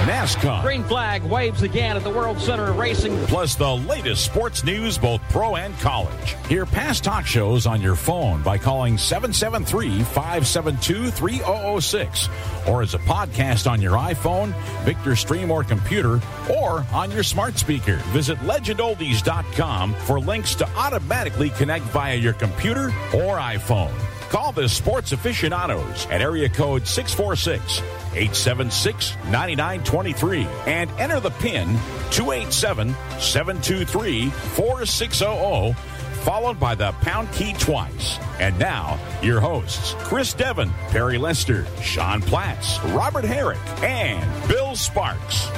NASCAR, Green flag waves again at the World Center of Racing. plus the latest sports news, both pro and college. Hear past talk shows on your phone by calling 773 572 3006 or as a podcast on your iPhone, Victor Stream, or computer, or on your smart speaker. Visit legendoldies.com for links to automatically connect via your computer or iPhone. Call the sports aficionados at area code 646 876 9923 and enter the PIN 287 723 4600, followed by the pound key twice. And now, your hosts Chris Devon, Perry Lester, Sean Platts, Robert Herrick, and Bill Sparks.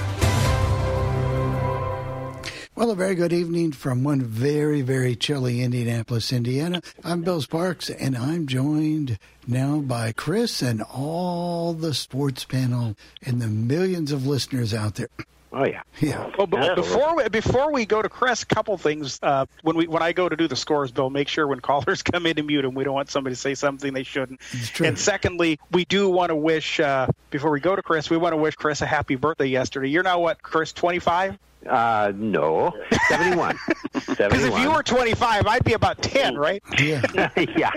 Well, a very good evening from one very, very chilly Indianapolis, Indiana. I'm Bill Sparks, and I'm joined now by Chris and all the sports panel and the millions of listeners out there. Oh yeah. Yeah. Well, but Yeah. before we, before we go to Chris, a couple things. Uh, when we when I go to do the scores, Bill, make sure when callers come in to mute them, we don't want somebody to say something they shouldn't. It's true. And secondly, we do want to wish uh, before we go to Chris, we want to wish Chris a happy birthday yesterday. You're now what, Chris, 25? Uh, no, seventy-one. Because if you were 25, I'd be about 10, right? Yeah. yeah.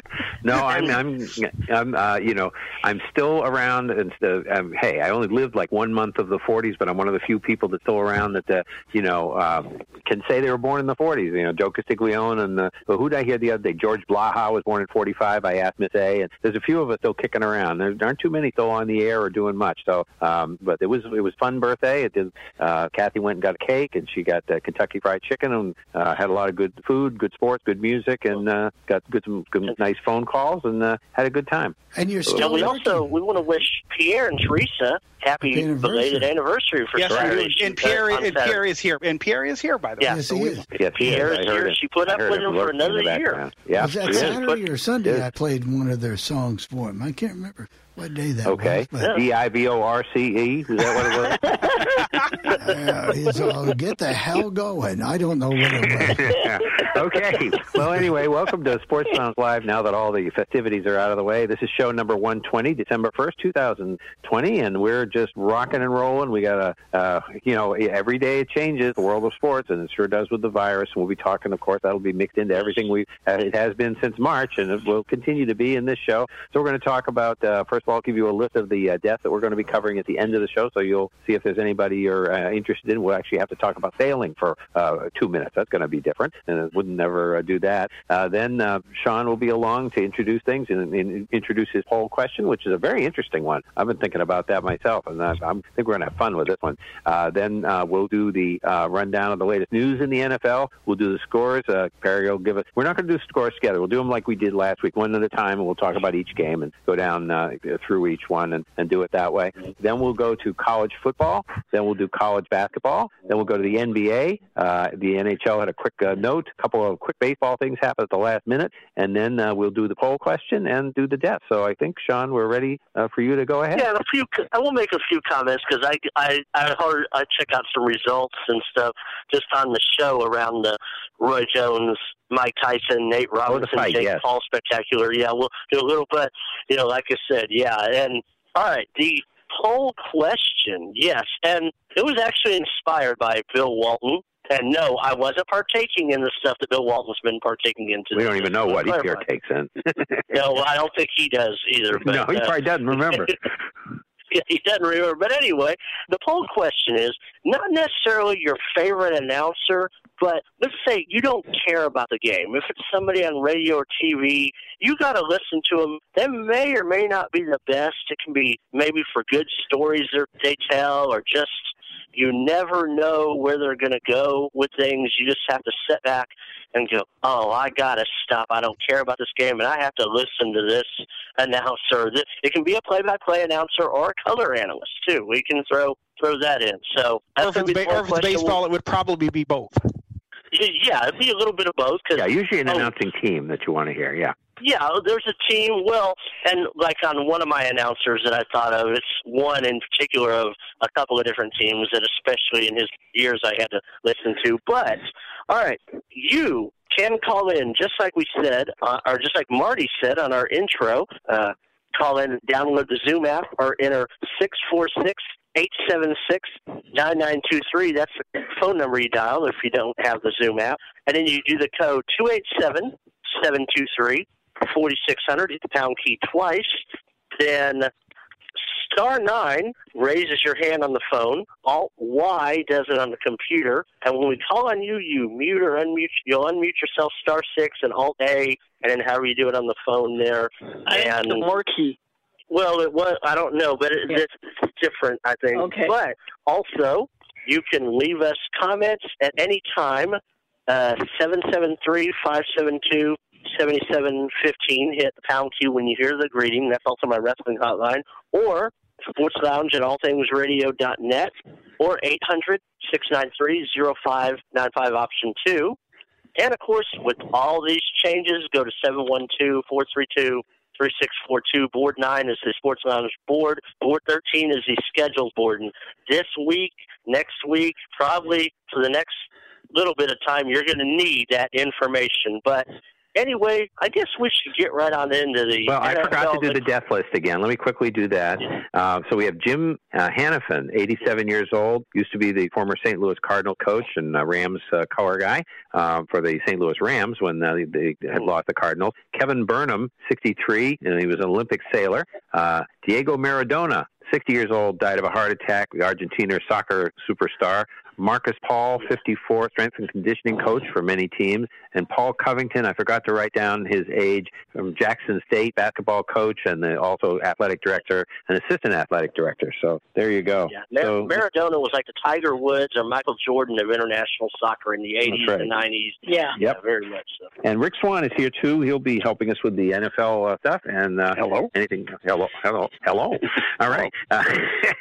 No, I'm, I'm, I'm, uh, you know, I'm still around. And uh, um, hey, I only lived like one month of the 40s, but I'm one of the few people that's still around that, uh, you know, um, can say they were born in the 40s. You know, Joe Castiglione and uh, well, who did I hear the other day? George Blaha was born in 45. I asked Miss A, and there's a few of us still kicking around. There aren't too many still on the air or doing much. So, um, but it was it was fun birthday. It did. Uh, Kathy went and got a cake, and she got uh, Kentucky Fried Chicken, and uh, had a lot of good food, good sports, good music, and uh, got good some good, nice phone calls, and uh, had a good time. And you're Yeah, still we also we want to wish Pierre and Teresa happy Happy anniversary. belated anniversary for Yes, we do. And Pierre, uh, and Saturday. Pierre is here. And Pierre is here, by the way. Yeah. Yes, he is. Yes, Pierre's I heard here. it. She put up with him for another year. Yeah, Was that it is. Saturday or Sunday? It is. I played one of their songs for him. I can't remember what day that Okay. was. But D I V O R C E. Is that what it was? uh, all, get the hell going. I don't know what it was. okay. Well, anyway, welcome to Sports Lounge Live. Now that all the festivities are out of the way, this is show number 120, December 1st, 2020, and we're just rocking and rolling. We got a, uh, you know, every day it changes, the world of sports, and it sure does with the virus. And we'll be talking, of course, that'll be mixed into everything we uh, it has been since March, and it will continue to be in this show. So we're going to talk about, uh, first of all, I'll give you a list of the uh, deaths that we're going to be covering at the end of the show, so you'll see if there's anybody you're uh, interested in. We'll actually have to talk about sailing for uh, two minutes. That's going to be different, and it wouldn't never uh, do that. Uh, then uh, Sean will be along to introduce things and, and introduce his poll question, which is a very interesting one. I've been thinking about that myself, and I, I think we're going to have fun with this one. Uh, then we'll do the rundown of the latest news in the NFL. We'll do the scores. Perry will give us. We're not going to do scores together. We'll do them like we did last week, one at a time, and we'll talk about each game and go down through each one and, and do it that way. Then we'll go to college football. Then we'll do college basketball. Then we'll go to the NBA. Uh, the NHL had a quick uh, note. A couple of quick baseball things happened at the last minute, and then uh, we'll do the poll question and do the death. So I think Sean, we're ready uh, for you to go ahead. Yeah, a few. I will make a few comments because I I I heard I check out some results and stuff just on the show around the Roy Jones, Mike Tyson, Nate Robinson, fight, Jake yes. Paul spectacular. Yeah, we'll do a little bit. You know, like I said, yeah. And all right, the poll question, yes, and it was actually inspired by Bill Walton. And no, I wasn't partaking in the stuff that Bill Walton's been partaking in. We don't even know what he partakes in. No, I don't think he does either. But, no, he uh, probably doesn't remember. Yeah, he doesn't remember. But anyway, the poll question is not necessarily your favorite announcer, but let's say you don't care about the game. If it's somebody on radio or TV, you got to listen to them. They may or may not be the best. It can be maybe for good stories they tell or just you never know where they're going to go with things. You just have to sit back and go, oh, I got to stop. I don't care about this game, and I have to listen to this announcer. It can be a play-by-play announcer or a color analyst, too. We can throw throw that in. So Or if it's, ba- or if it's baseball, it would probably be both. Yeah, it'd be a little bit of both. Cause, Yeah, usually an oh, announcing team that you want to hear. Yeah. Yeah, there's a team. Well, and like on one of my announcers that I thought of, it's one in particular of a couple of different teams that, especially in his years, I had to listen to. But all right, you can call in just like we said, uh, or just like Marty said on our intro. Uh, call in, download the Zoom app, or enter six four six 876-9923. That's the phone number you dial if you don't have the Zoom app. And then you do the code 287-723-4600. Hit the pound key twice. Then star 9 raises your hand on the phone. Alt Y does it on the computer. And when we call on you, you mute or unmute. You'll unmute yourself star 6 and Alt A. And then however you do it on the phone there. I and the more key. Well, it was. I don't know, but it, Yeah. it's, different. I think. Okay. But also, you can leave us comments at any time. Uh, Seven seven three five seven two seventy seven fifteen. Hit the pound key when you hear the greeting. That's also my wrestling hotline. Or Sports Lounge at allthingsradio.net or 800 693 0595 option 2. And of course, with all these changes, go to 712 432 3642. Board 9 is the Sports Lounge board. Board 13 is the schedules board. And this week, next week, probably for the next little bit of time, you're going to need that information. But anyway, I guess we should get right on into the. Well, I forgot to do the death list again. Let me quickly do that. Uh, so we have Jim uh, Hanifan, 87 years old, used to be the former St. Louis Cardinal coach and uh, Rams uh, color guy um, for the St. Louis Rams when uh, they had lost the Cardinals. Kevin Burnham, 63, and he was an Olympic sailor. Uh, Diego Maradona, 60 years old, died of a heart attack. The Argentina soccer superstar. Marcus Paul, 54, strength and conditioning coach for many teams. And Paul Covington, I forgot to write down his age, from Jackson State, basketball coach and also athletic director and assistant athletic director. So there you go. Yeah, Mar- So- Maradona was like the Tiger Woods or Michael Jordan of international soccer in the 80s right. and 90s. Yeah. Yep. very much so. And Rick Swan is here too. He'll be helping us with the NFL uh, stuff. And uh, Hello. anything? Hello, hello, hello. All right. Uh,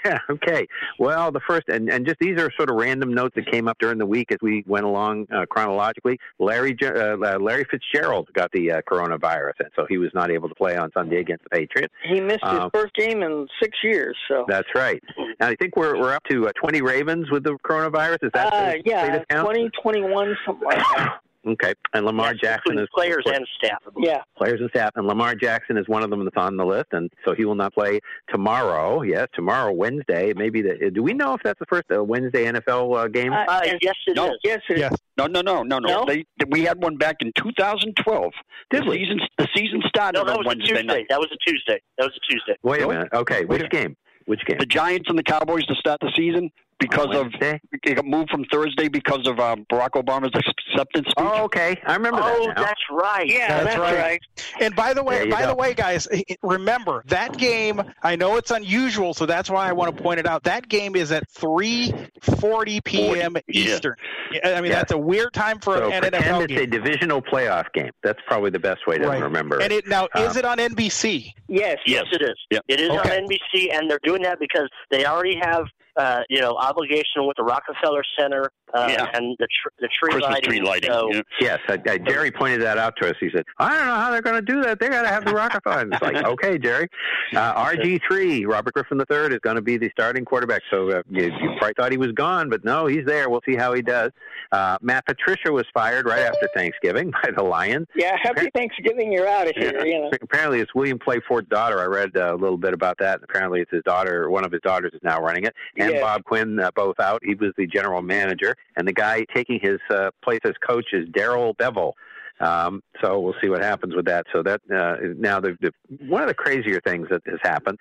okay. Well, the first and, and just these are sort of random notes that came up during the week as we went along uh, chronologically. Larry uh, uh, Larry Fitzgerald got the uh, coronavirus, and so he was not able to play on Sunday against the Patriots. He missed his Um, first game in six years. So. That's right. And I think we're we're up to uh, 20 Ravens with the coronavirus. Is that Uh, yeah, twenty twenty one, something like that. Okay. And Lamar Yes, Jackson is players and staff. Yeah. players and staff, and Lamar Jackson is one of them that's on the list, and so he will not play tomorrow. Yes, tomorrow, Wednesday. Maybe the. Do we know if that's the first uh, Wednesday NFL uh, game? Uh, Uh, yes, it is. No. yes, it is. Yes. No, no, no, no, no. No? They, we had one back in 2012. Did the we? season the season started No, that on was a Wednesday Tuesday. night. That was a Tuesday. That was a Tuesday. Wait a minute. Okay, which Wait game? Which game? The Giants and the Cowboys to start the season because of Wednesday? it got moved from Thursday because of um, Barack Obama's acceptance speech. Oh, okay. I remember Oh, that. Now. that's right. Yeah, That's that's, right. right. And by the way, by go. the way, guys, i- i- remember that game. I know it's unusual, so that's why I want to point it out. That game is at 3:40 p.m. yeah. Eastern. I mean, Yeah. that's a weird time for So an pretend NFL it's a divisional playoff game. That's probably the best way to Right. remember. And it now is Um, it on NBC? Yes. Yes, it is. Yeah. It is Okay. on NBC, and they're doing that because they already have, uh, you know, obligation with the Rockefeller Center uh, Yeah. and the tr- the tree Christmas lighting. tree lighting. So, yeah. Yes, uh, uh, Jerry pointed that out to us. He said, "I don't know how they're going to do that. They got to have the Rockefeller." And it's like, okay, Jerry. Uh, RG three, Robert Griffin III is going to be the starting quarterback. So uh, you, you probably thought he was gone, but no, he's there. We'll see how he does. Uh, Matt Patricia was fired right after Thanksgiving by the Lions. Yeah. Happy Thanksgiving. You're out of here. You know. Apparently, it's William Clay Ford's daughter. I read uh, a little bit about that. Apparently, it's his daughter. One of his daughters is now running it, and Yeah. Bob Quinn uh, both out. He was the general manager, and the guy taking his uh, place as coach is Darrell Bevell. Um, so we'll see what happens with that. So that uh, now the, the one of the crazier things that has happened,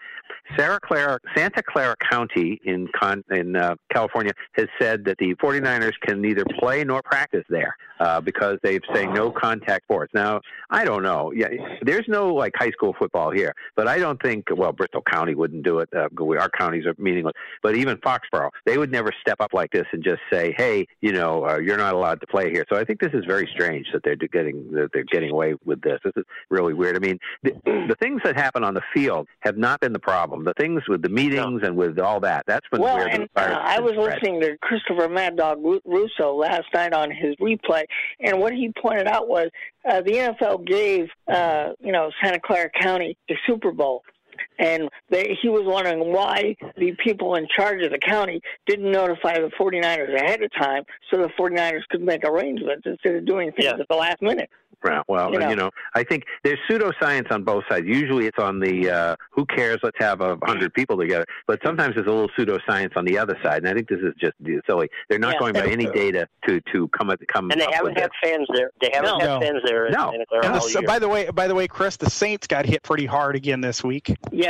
Santa Clara, Santa Clara County in Con, in uh, California has said that the 49ers can neither play nor practice there uh, because they've saying no contact sports. Now I don't know. Yeah, there's no like high school football here, but I don't think. Well, Bristol County wouldn't do it. Uh, our counties are meaningless. But even Foxborough, they would never step up like this and just say, "Hey, you know, uh, you're not allowed to play here." So I think this is very strange that they're, getting that they're getting away with this. This is really weird. I mean, the, the things that happen on the field have not been the problem. The things with the meetings and with all that that's been well, where and uh, I was spread. listening to Christopher Mad Dog Russo last night on his replay, and what he pointed out was uh, the NFL gave uh, you know Santa Clara County the Super Bowl. And they, he was wondering why the people in charge of the county didn't notify the 49ers ahead of time so the 49ers could make arrangements instead of doing things Yeah. at the last minute. Right. Well, You know. you know, I think there's pseudoscience on both sides. Usually, it's on the uh, who cares, let's have a hundred people together. But sometimes there's a little pseudoscience on the other side, and I think this is just silly. They're not Yeah. going by any data to to come at come And they up haven't had this. fans there. They haven't No. had fans there. in No. Santa Clara And the, all so- by the way, by the way, Chris, the Saints got hit pretty hard again this week. Yeah.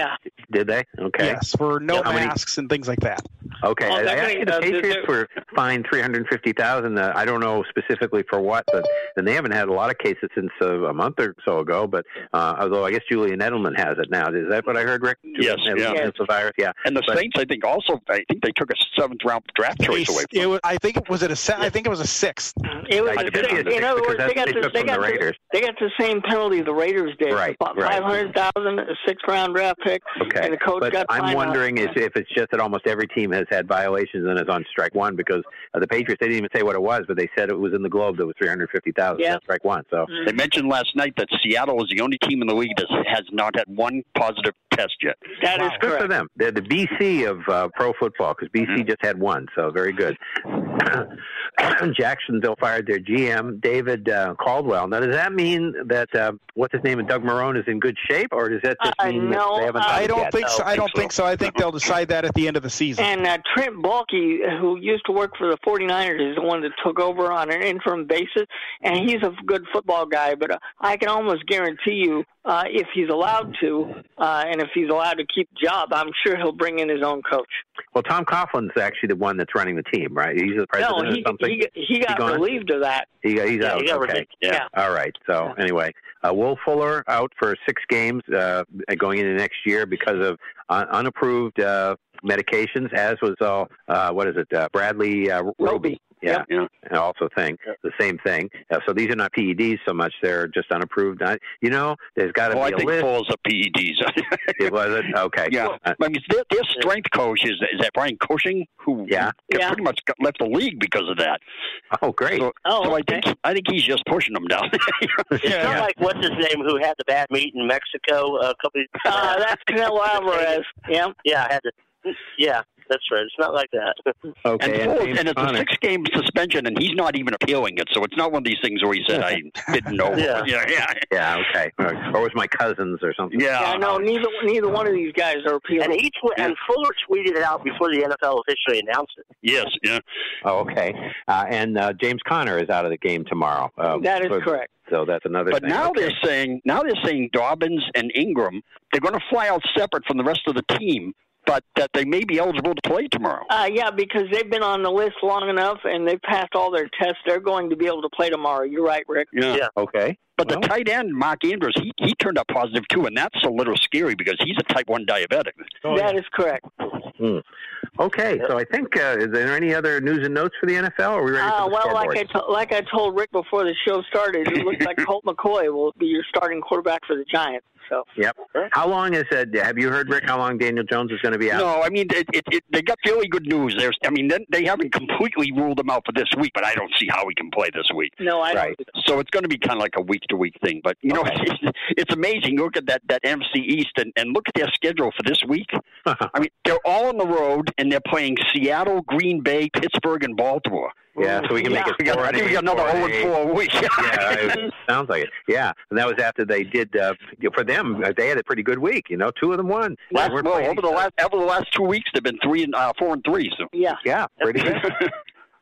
Did they? Okay. Yes, for no How many- masks and things like that. Okay, Oh, I, I they're actually, gonna- the uh, they're- Patriots were fined three hundred fifty thousand. Uh, I don't know specifically for what, but and they haven't had a lot of cases since uh, a month or so ago. But uh, although I guess Julian Edelman has it now, is that what I heard, Rick? Yes, Edelman yeah. the virus. Yeah, And the But- Saints, I think, also, I think they took a seventh round draft choice away from them. was, I think it was it a se- I think it was a sixth. It was, I think it's in other words, they got they the, they got the Raiders. they got the same penalty the Raiders did. Right, About right. Five hundred thousand, a sixth round draft pick, Okay, and the coach but got. I'm wondering on- is if it's just that almost every team has had violations and is on strike one because uh, the Patriots they didn't even say what it was, but they said it was in the Globe that was three hundred fifty thousand. Yeah. That's strike one. So They mentioned last night that Seattle is the only team in the league that has not had one positive test yet. That is good for them. They're the BC of uh, pro football because BC Mm-hmm. just had one, so very good. Jacksonville fired their GM David uh, Caldwell. Now, does that mean that uh, what's his name and Doug Marrone is in good shape, or does that just Uh, mean no, that they haven't? uh, I don't think so. I don't think so. I think they'll decide that at the end of the season. And uh, Trent Baalke, who used to work for the 49ers, is the one that took over on an interim basis, and he's a good football guy. But uh, I can almost guarantee you, uh, if he's allowed to, uh, and if he's allowed to keep job, I'm sure he'll bring in his own coach. Well, Tom Coughlin's actually the one that's running the team, right? He's the president no, he or something. he he got gone? relieved of that. He, he's Yeah, out. he got okay. relieved. Yeah. All right. So anyway, uh, Will Fuller out for six games uh, going into next year because of un- unapproved uh, medications, as was uh, uh, what is it, uh, Bradley uh, Roby. Yeah, Yeah. and also thing the same thing. Uh, so these are not PEDs so much; they're just unapproved. I, you know, there's got to Well, be a think list. Paul's a PEDs. It was it okay. yeah, Uh, I mean, their, their strength coach is is that Brian Cushing, who Yeah. Yeah. pretty much got left the league because of that. oh, great. So, Oh, so I think I think he's just pushing them down. It's not like what's his name who had the bad meat in Mexico a couple. Of, Uh, that's Canelo Alvarez. Yeah. yeah, I had to. Yeah, that's right. It's not like that. okay, and, Paul- James and it's a six game suspension, and he's not even appealing it. So it's not one of these things where he said, I didn't know. Yeah. yeah, yeah. Yeah, okay. Or, or it was my cousins or something. Yeah. Yeah, no, neither neither one of these guys are appealing. And he tw- and Fuller tweeted it out before the NFL officially announced it. Yes, yeah. Oh, okay. Uh, and uh, James Conner is out of the game tomorrow. Uh, that is for- correct. So that's another thing. But thing. now okay. they're saying now they're saying Dobbins and Ingram they're going to fly out separate from the rest of the team, but that they may be eligible to play tomorrow. Uh, yeah, because they've been on the list long enough and they've passed all their tests. They're going to be able to play tomorrow. You're right, Rick. Yeah. Yeah. Okay. But Well- the tight end, Mark Andrews, he, he turned up positive too, and that's a little scary because he's a type 1 diabetic. That is correct. Hmm. Okay, so I think uh, is there any other news and notes for the NFL? Or are we ready Uh, for the well, like? I, to- like I told Rick before the show started, it looks like Colt McCoy will be your starting quarterback for the Giants. So Yep. How long is it? Have you heard, Rick, how long Daniel Jones is going to be out? No, I mean, it, it, it, they got really good news. There's, I mean, they, they haven't completely ruled him out for this week, but I don't see how he can play this week. no, I Right. don't. So it's going to be kind of like a week to week thing. But, you know, it's, it's amazing. Look at that, that NFC East and, and look at their schedule for this week. I mean, they're all on the road, and they're playing Seattle, Green Bay, Pittsburgh, and Baltimore. Yeah, so we can make Yeah. it We got, four I and think we got another four 0 and 4 week. yeah, it sounds like it. Yeah, and that was after they did. Uh, for them, uh, they had a pretty good week. You know, two of them won. Last, well, over the last over the last two weeks, they've been three and uh, four and three. So Yeah. Yeah, pretty good.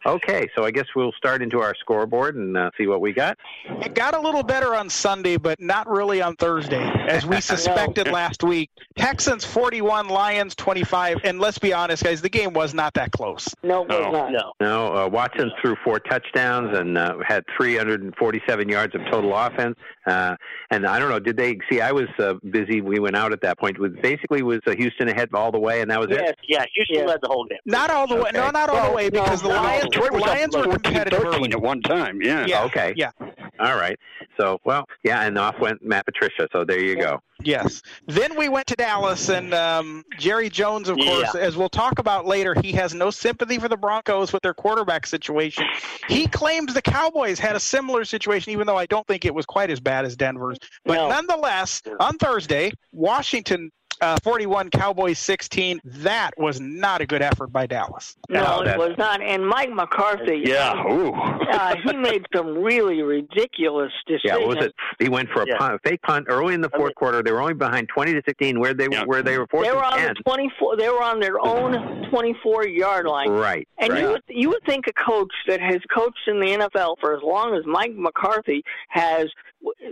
Okay, so I guess we'll start into our scoreboard and uh, see what we got. It got a little better on Sunday, but not really on Thursday, as we suspected last week. Texans 41, Lions 25, and let's be honest, guys, the game was not that close. No, it was No. not. No. No, uh, Watson threw four touchdowns and uh, had 347 yards of total offense. Uh, and I don't know, did they see? I was uh, busy. We went out at that point. With basically was uh, Houston ahead all the way, and that was Yes. it. Yeah, Houston Yeah. led the whole game. Not all the way. No, not all the way, no, because the Lions, Detroit was Lions up were 14, competitive 13 at one time. Yeah. Yeah. Okay. Yeah. All right. So, well, yeah, and off went Matt Patricia. So there you go. Yes. Then we went to Dallas, and um, Jerry Jones, of course, Yeah. as we'll talk about later, he has no sympathy for the Broncos with their quarterback situation. He claims the Cowboys had a similar situation, even though I don't think it was quite as bad as Denver's. But No. nonetheless, on Thursday, Washington. Uh, 41 Cowboys 16. That was not a good effort by Dallas. No, No, it was not. And Mike McCarthy, Yeah. Ooh. uh, he made some really ridiculous decisions. Yeah, what was it? He went for a Yeah. punt, a fake punt early in the I fourth mean- quarter. They were only behind 20 to 16, where they Yeah. where they were fourth They were on 10. the 24. They were on their own 24 yard line. Right. And right. you would you would think a coach that has coached in the NFL for as long as Mike McCarthy has,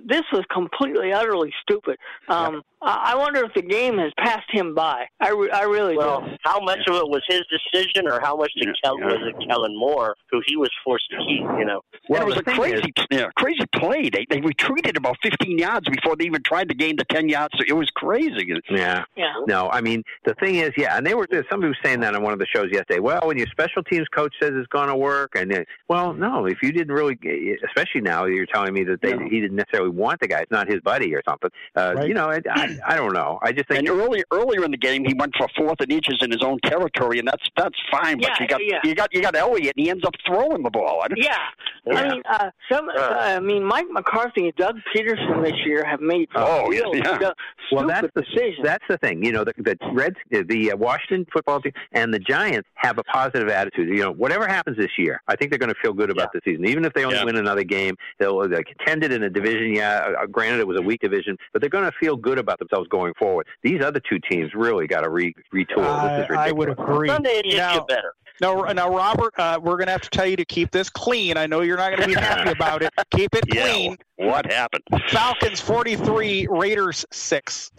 this was completely utterly stupid. Um, I I wonder if the game has passed him by. I, re- I really Well, do. how much of it was his decision, or how much Yeah, Kel- yeah. was it Kellen Moore, who he was forced to keep? You know, Well, and it was a thing crazy, yeah, crazy play. They they retreated about 15 yards before they even tried to gain the 10 yards. It was crazy. Yeah. Yeah. No, I mean the thing is, yeah, and they were there's somebody was saying that on one of the shows yesterday. Well, when your special teams coach says it's going to work, and then, well, no, if you didn't really, especially now, you're telling me that they he didn't necessarily want the guy. It's not his buddy or something. Uh, Right. You know, I, I I don't know. I just think And earlier earlier in the game, he went for fourth and inches in his own territory, and that's that's fine. But Yeah, you got yeah. you got you got Elliott, and he ends up throwing the ball. I Yeah. Yeah. I mean, uh, some. Uh, I mean, Mike McCarthy and Doug Pederson this year have made Oh, real yeah. stu- Well, stupid that's the decisions. that's the thing. You know, the the Reds, the uh, Washington football team, and the Giants have a positive attitude. You know, whatever happens this year, I think they're going to feel good about the season. Even if they only Yeah. win another game, they'll they contended in a division. Yeah, uh, granted it was a weak division, but they're going to feel good about themselves going forward. These other two teams really got to re- retool. I, this is I would agree. Sunday it just Now- get better. Now, now, Robert, uh, we're going to have to tell you to keep this clean. I know you're not going to be happy about it. Keep it Yeah, clean. what happened? Falcons 43, Raiders 6.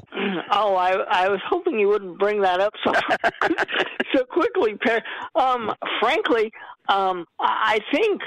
Oh, I I was hoping you wouldn't bring that up so so quickly, Perry. Um, frankly, um, I I think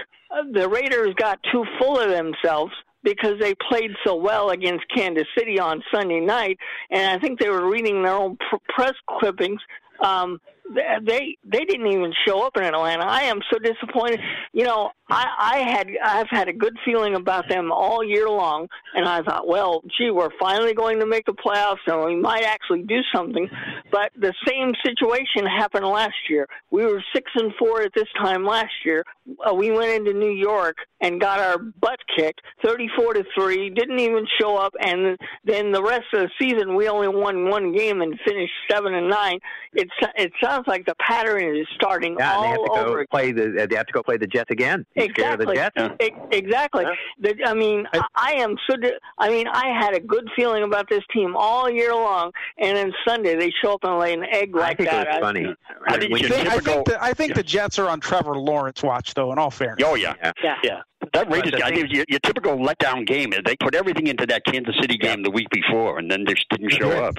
the Raiders got too full of themselves because they played so well against Kansas City on Sunday night, and I think they were reading their own pr- press clippings. Um, they- they they didn't even show up in Atlanta. I am so disappointed. You know, I I had I've had a good feeling about them all year long, and I thought, well, gee, we're finally going to make the playoffs, and we might actually do something. But the same situation happened last year. We were six and four at this time last year. Uh, we went into New York and got our butt kicked, thirty-four to three. Didn't even show up, and then the rest of the season we only won one game and finished seven and nine. It it sounds like the pattern is starting Yeah, and they have to over go play the. They have to go play the Jets again. You scared of the Exactly. E- Exactly. The, I mean, I, I am so. Di- I mean, I had a good feeling about this team all year long, and then Sunday they show up and lay an egg I like think that. it was funny. I think When you you- I think, the, I think the Jets are on Trevor Lawrence watch, though, in all fairness. Oh yeah. yeah. Yeah. That Raiders guy, thing- your, your typical letdown game. They put everything into that Kansas City game the week before, and then they just didn't show up.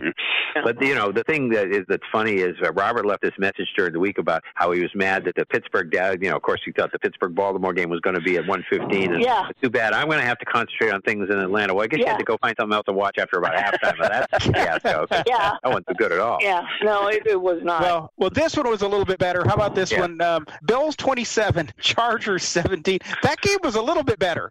But you know, the thing that is that's funny is uh, Robert left this message during the week about how he was mad that the Pittsburgh, you know, of course he thought the Pittsburgh Baltimore game was going to be at 1:15, and Yeah. too bad. I'm going to have to concentrate on things in Atlanta. Well, I guess you Yeah. had to go find something else to watch after about halftime. But that's a fiasco. Yeah. That wasn't good at all. Yeah, no, it, it was not. Well, well, this one was a little bit better. How about this Yeah. one? Um, Bills 27, Chargers 17. That game was a little bit better.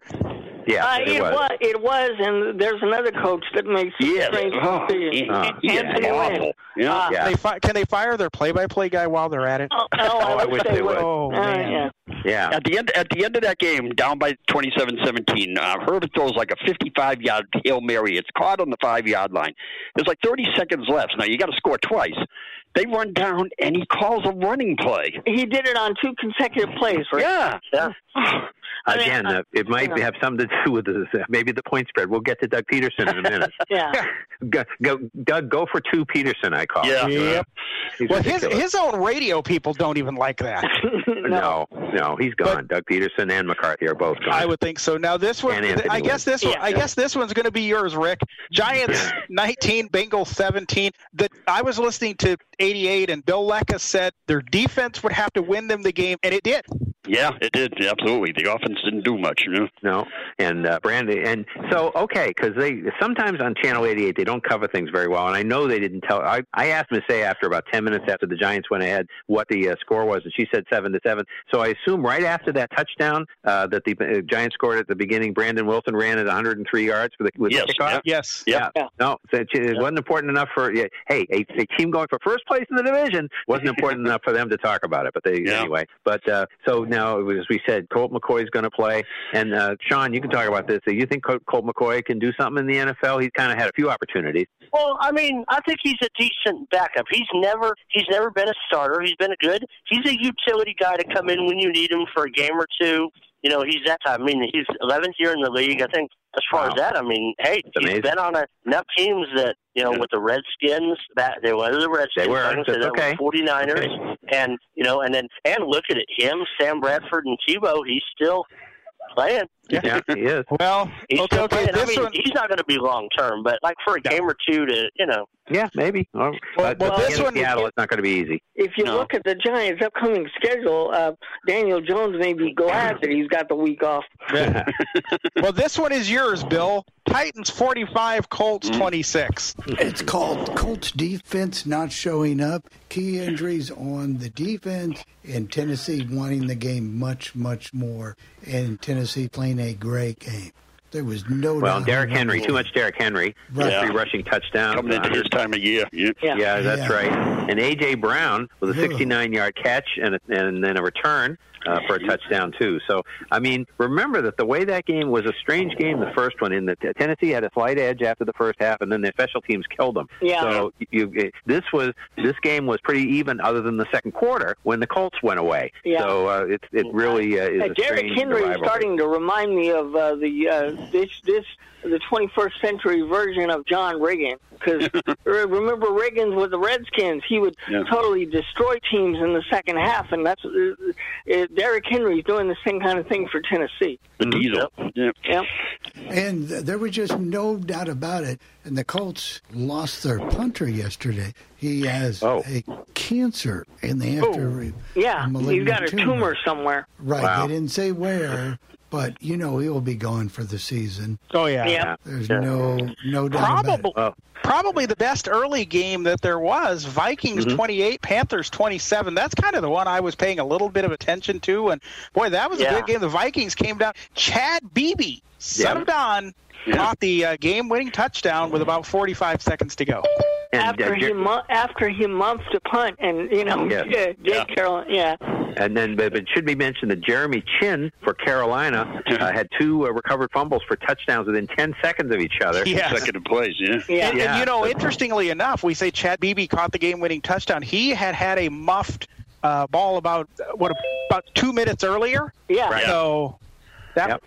Yeah, uh, it, it was. was. It was, and there's another coach that makes some Yes. strange Oh, decisions. uh, He is Anthony Lynn. awful. Yeah. Uh, Yeah. They fi- can they fire their play-by-play guy while they're at it? Oh, oh, Oh, I wish wish they would. Oh, Uh, man. yeah. Yeah. At the end, at the end of that game, down by 27-17, uh, Herbert throws like a 55-yard hail mary. It's caught on the five-yard line. There's like 30 seconds left. Now you got to score twice. They run down, and he calls a running play. He did it on two consecutive plays, right? Yeah. Yeah. I mean, Again, uh, it might you know. have something to do with the, maybe the point spread. We'll get to Doug Pederson in a minute. Yeah. go, go, Doug, go for two Pederson. I call. Yeah. it. Yep. He's Well, his ridiculous. his own radio people don't even like that. no, no, he's gone. Doug Pederson and McCarthy are both gone. I would think so. Now this one, And I guess this one, Yeah. I guess this one's going to be yours, Rick. Giants 19, Bengals 17. That I was listening to 88, and Bill Lecca said their defense would have to win them the game, and it did. Yeah, it did. Absolutely, the offense didn't do much. You know. No, and uh, Brandon, and so okay, because they sometimes on Channel 88 they don't cover things very well, and I know they didn't tell. I I asked Miss A after about 10 minutes after the Giants went ahead what the uh, score was, and she said seven to seven. So I assume right after that touchdown uh, that the uh, Giants scored at the beginning, Brandon Wilson ran at 103 yards for the with Yes, the kickoff. yeah. Yes. Yeah. No, so it it wasn't important enough for. Yeah, hey, a, a team going for first place in the division wasn't important enough for them to talk about it. But they Yeah. anyway. But uh, so now, as we said, Colt McCoy is going to play, and uh, Sean, you can talk about this. Do you think Colt McCoy can do something in the NFL? He's kind of had a few opportunities. Well, I mean, I think he's a decent backup. He's never he's never been a starter. He's been a good. He's a utility guy to come in when you need him for a game or two. You know, he's that type. I mean, he's 11th year in the league. I think as far as that, I mean, hey, he's amazing. been on a, enough teams that you know with the Redskins. That they were the Redskins. They were. Can say That's that with okay. 49ers, and you know, and then and look at it, him, Sam Bradford, and Tebow. He's still playing. Yeah, he is. Well, He's okay, still okay. playing. I mean, one, he's not going to be long term, but like for a game or two to, you know, Yeah, maybe. Oh, but well, but this one- Seattle, it's not going to be easy. If you No. look at the Giants' upcoming schedule, uh, Daniel Jones may be glad that he's got the week off. well, this one is yours, Bill. Titans 45, Colts 26. It's called Colts defense not showing up. Key injuries on the defense, and Tennessee wanting the game much, much more, and Tennessee playing a great game. There was no Well, doubt Derrick Henry, too much Derrick Henry. Right. Yeah. Three rushing touchdowns. Coming into his time of year. Yeah. Yeah. Yeah, that's Yeah. right. And AJ Brown with a 69-yard catch and a, and then a return uh, for a touchdown too. So I mean, remember that the way that game was a strange game, the first one, in that Tennessee had a slight edge after the first half, and then the special teams killed them. Yeah. So you, it, this was this game was pretty even, other than the second quarter when the Colts went away. Yeah. So uh, it it really uh, is Uh, a Derrick Henry is starting to remind me of uh, the uh, this this the 21st century version of John Riggins. Because remember Riggins with the Redskins, he would Yeah. totally destroy teams in the second half, and that's uh, uh, Derrick Henry's doing the same kind of thing for Tennessee. The diesel. Yeah. Yep. And there was just no doubt about it. And the Colts lost their punter yesterday. He has Oh. a cancer, in the have to. Yeah, a he's malignant got a tumor somewhere. Right. Wow. They didn't say where, but you know he will be gone for the season. Oh, yeah. Yeah. There's no no doubt about Probably, it. Well, probably the best early game that there was. Vikings Mm-hmm. 28, Panthers 27. That's kind of the one I was paying a little bit of attention to. And boy, that was a good game. The Vikings came down. Chad Beebe, son Yeah. of Don, caught the uh, game-winning touchdown with about 45 seconds to go. And, after uh, he mu- after he muffed a punt, and you know, Yeah. yeah. Jake Carroll, yeah, And then, but it should be mentioned that Jeremy Chinn for Carolina uh, had two uh, recovered fumbles for touchdowns within 10 seconds of each other. Yes. Consecutive plays. Yeah. yeah, And, Yeah. and you know, interestingly enough, we say Chad Beebe caught the game-winning touchdown. He had had a muffed uh, ball about what about two minutes earlier. yeah. Right. So that Yep.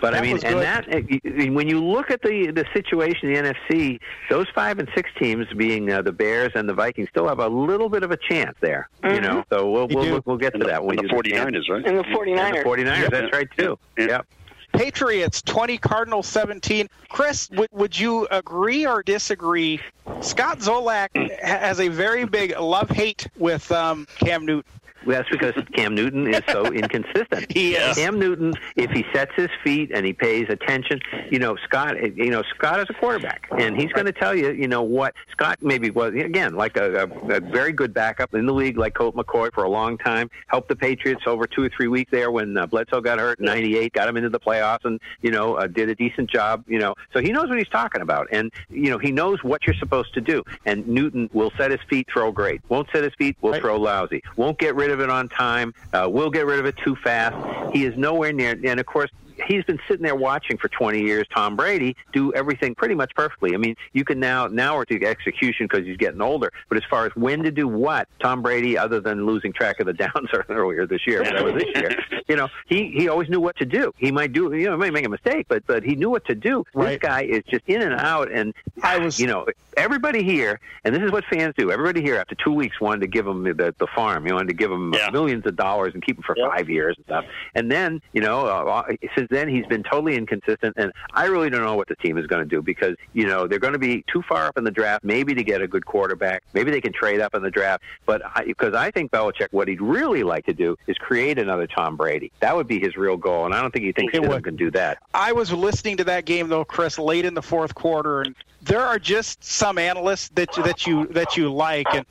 But I mean, and that uh, when you look at the the situation in the NFC, those five and six teams, being uh, the Bears and the Vikings, still have a little bit of a chance there. You know, so we'll we'll, we'll, we'll get to And the, that when and the 49ers, right? And the And 49ers. the 49ers, that's right too. Yeah. Yep. Patriots 20, Cardinals 17. Chris, would, would you agree or disagree? Scott Zolak has a very big love hate with um, Cam Newton. That's because Cam Newton is so inconsistent. He is. Cam Newton, if he sets his feet and he pays attention, you know, Scott, you know, Scott is a quarterback, and he's going to tell you, you know, what Scott maybe was again like a, a, a very good backup in the league, like Colt McCoy for a long time, helped the Patriots over two or three weeks there when uh, Bledsoe got hurt in '98, got him into the playoffs, and you know, uh, did a decent job, you know, so he knows what he's talking about, and you know, he knows what you're supposed to do. And Newton will set his feet, throw great. Won't set his feet, will Right. throw lousy. Won't get rid of it on time. Uh, will get rid of it too fast. He is nowhere near. And of course, he's been sitting there watching for 20 years Tom Brady do everything pretty much perfectly. I mean, you can now now we're to execution because he's getting older. But as far as when to do what, Tom Brady, other than losing track of the downs earlier this year, whatever this year, you know, he he always knew what to do. He might do, you know, might make a mistake, but but he knew what to do. This guy is just in and out, and I was- you know, everybody here, and this is what fans do. Everybody here, after two weeks, wanted to give him the the farm. You wanted to give him Yeah. millions of dollars and keep him for five years and stuff. And then, you know, uh, since then he's been totally inconsistent, and I really don't know what the team is going to do because you know they're going to be too far up in the draft, maybe to get a good quarterback, maybe they can trade up in the draft, but because I, I think Belichick, what he'd really like to do is create another Tom Brady. That would be his real goal, and I don't think he thinks he can do that. I was listening to that game though, Chris, late in the fourth quarter, and there are just some analysts that that you that you like, and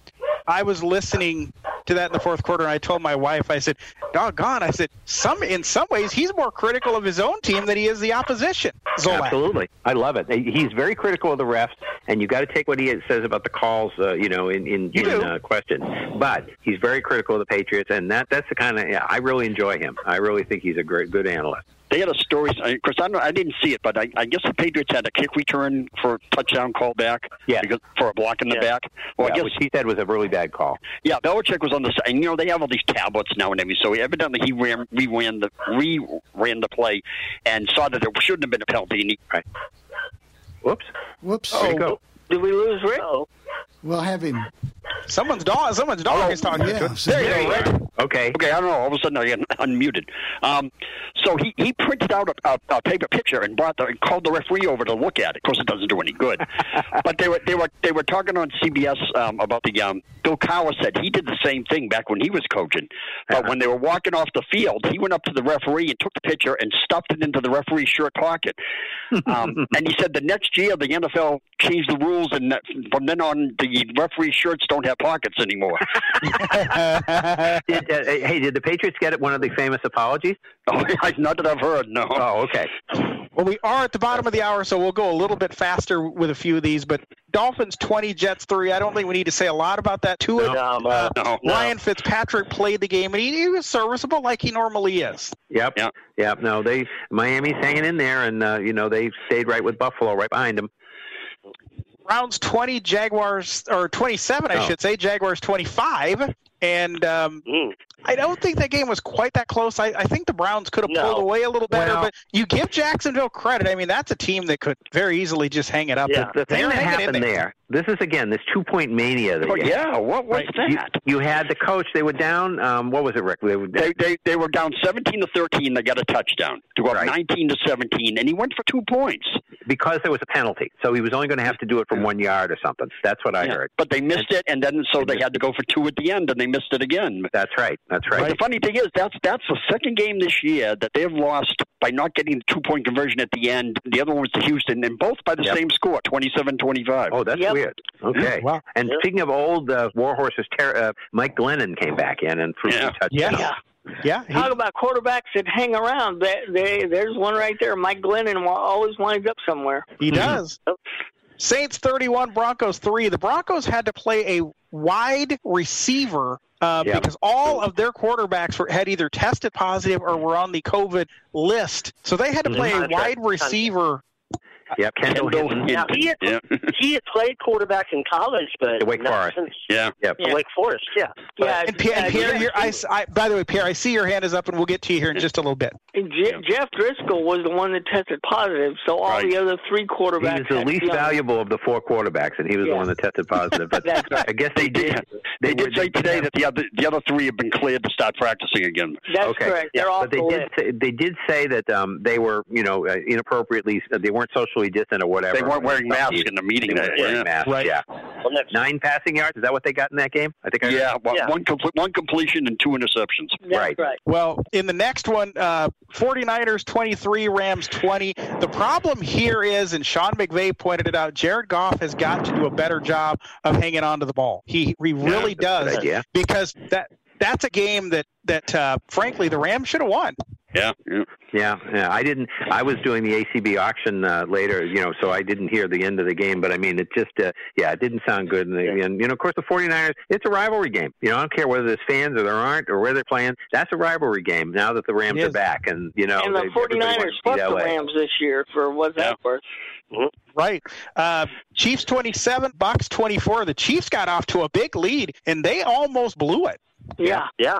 I was listening to that in the fourth quarter, and I told my wife, I said, "Doggone!" I said, "Some in some ways, he's more critical of his own team than he is the opposition." Zolak. Absolutely, I love it. He's very critical of the refs, and you got to take what he says about the calls, uh, you know, in in, in uh, question. But he's very critical of the Patriots, and that that's the kind of yeah, I really enjoy him. I really think he's a great good analyst they had a story. Of course, I, I didn't see it, but I, I guess the Patriots had a kick return for a touchdown call back. Yeah, because, for a block in the yeah. back. Well, yeah, I guess which he said was a really bad call. Yeah, Belichick was on the side. And, you know, they have all these tablets now and everything. So evidently he ran, ran the re ran the play and saw that there shouldn't have been a penalty. And he, right. Whoops. Whoops. Oh, go. Did we lose Rick? Oh. We'll have him. Someone's dog. Someone's dog is talking yeah, to him. there you go. Rick. Okay. Okay. I don't know. All of a sudden I get unmuted. Um, so he, he printed out a, a, a paper picture and brought the and called the referee over to look at it. Of course, it doesn't do any good. but they were they were they were talking on CBS um, about the um, Bill Cowher said he did the same thing back when he was coaching. But uh-huh. when they were walking off the field, he went up to the referee and took the picture and stuffed it into the referee's shirt pocket. Um, and he said the next year the NFL changed the rules, and from then on the referee shirts don't have pockets anymore. did, uh, hey, did the Patriots get one of the famous apologies? Oh, not that I've heard. No. Oh, okay. Well, we are at the bottom of the hour, so we'll go a little bit faster with a few of these. But Dolphins 20, Jets 3. I don't think we need to say a lot about that. Two no, no, uh, no, Ryan Fitzpatrick played the game, and he, he, was serviceable like he normally is. Yep. Yep. Yep. No, they Miami's hanging in there, and uh, you know they stayed right with Buffalo, right behind them. Browns 20, Jaguars, or 27, I oh. should say. Jaguars 25. And um, mm. I don't think that game was quite that close. I, I think the Browns could have no. pulled away a little better, well, but you give Jacksonville credit. I mean, that's a team that could very easily just hang it up. Yeah. The, the thing that happened there. there. this is again this two point mania. That oh, yeah, what was right. that? You, you, had the coach. They were down. Um, what was it, Rick? They were, they, they, they were down seventeen to thirteen. They got a touchdown to go up right. nineteen to seventeen, and he went for two points because there was a penalty. So he was only going to have to do it from one yard or something. That's what I yeah. heard. But they missed and, it, and then so they had to go for two at the end, and they missed it again. That's right. That's right. But the funny thing is, that's that's the second game this year that they've lost by not getting the two point conversion at the end. The other one was to Houston, and both by the yep. same score, 27-25. Oh, that's yep. weird. Okay. Wow. And yep. speaking of old uh, war horses, ter- uh, Mike Glennon came back in and threw yeah. touchdowns. Yeah. Yeah. He, Talk about quarterbacks that hang around. They, they, there's one right there. Mike Glennon always winds up somewhere. He does. Saints 31, Broncos 3. The Broncos had to play a wide receiver uh, yep. because all of their quarterbacks were, had either tested positive or were on the COVID list. So they had to play a wide receiver yeah, Kendall, Kendall Hinton. Now, he had yeah. he had played quarterback in college, but Wake Forest. Since, yeah, yeah, Wake Forest. Yeah, but, yeah. And, Pierre, and Pierre here, I, I, by the way, Pierre, I see your hand is up, and we'll get to you here in just a little bit. Je- Jeff Driskel was the one that tested positive, so all right. the other three quarterbacks. He was the least valuable of the four quarterbacks, and he was the one that tested positive. But That's right. I guess they did. They, they did say today that the other the other three have been cleared to start practicing again. That's okay. correct. They're off but they did say, they did say that um, they were you know uh, inappropriately they weren't socially distant or whatever. They weren't wearing masks in the meeting. They wearing yeah. masks. Right. Yeah. Nine passing yards. Is that what they got in that game? I think. I yeah, well, yeah. One complete one completion and two interceptions. That's right. right. Well, in the next one, uh, 49ers 23, Rams 20. The problem here is, and Sean McVay pointed it out, Jared Goff has got to do a better job of hanging on to the ball. He he really yeah, does because that that's a game that that uh, frankly the Rams should have won. Yeah, yeah, yeah, yeah. I didn't. I was doing the ACB auction uh, later, you know, so I didn't hear the end of the game. But I mean, it just, uh, yeah, it didn't sound good. And, the, and you know, of course, the 49ers, it's a rivalry game. You know, I don't care whether there's fans or there aren't or where they're playing. That's a rivalry game now that the Rams are back. And you know, and the they, 49ers swept the Rams this year for what's that worth? Mm-hmm. Right. Uh, Chiefs 27, Bucks 24. The Chiefs got off to a big lead, and they almost blew it. Yeah. Yeah.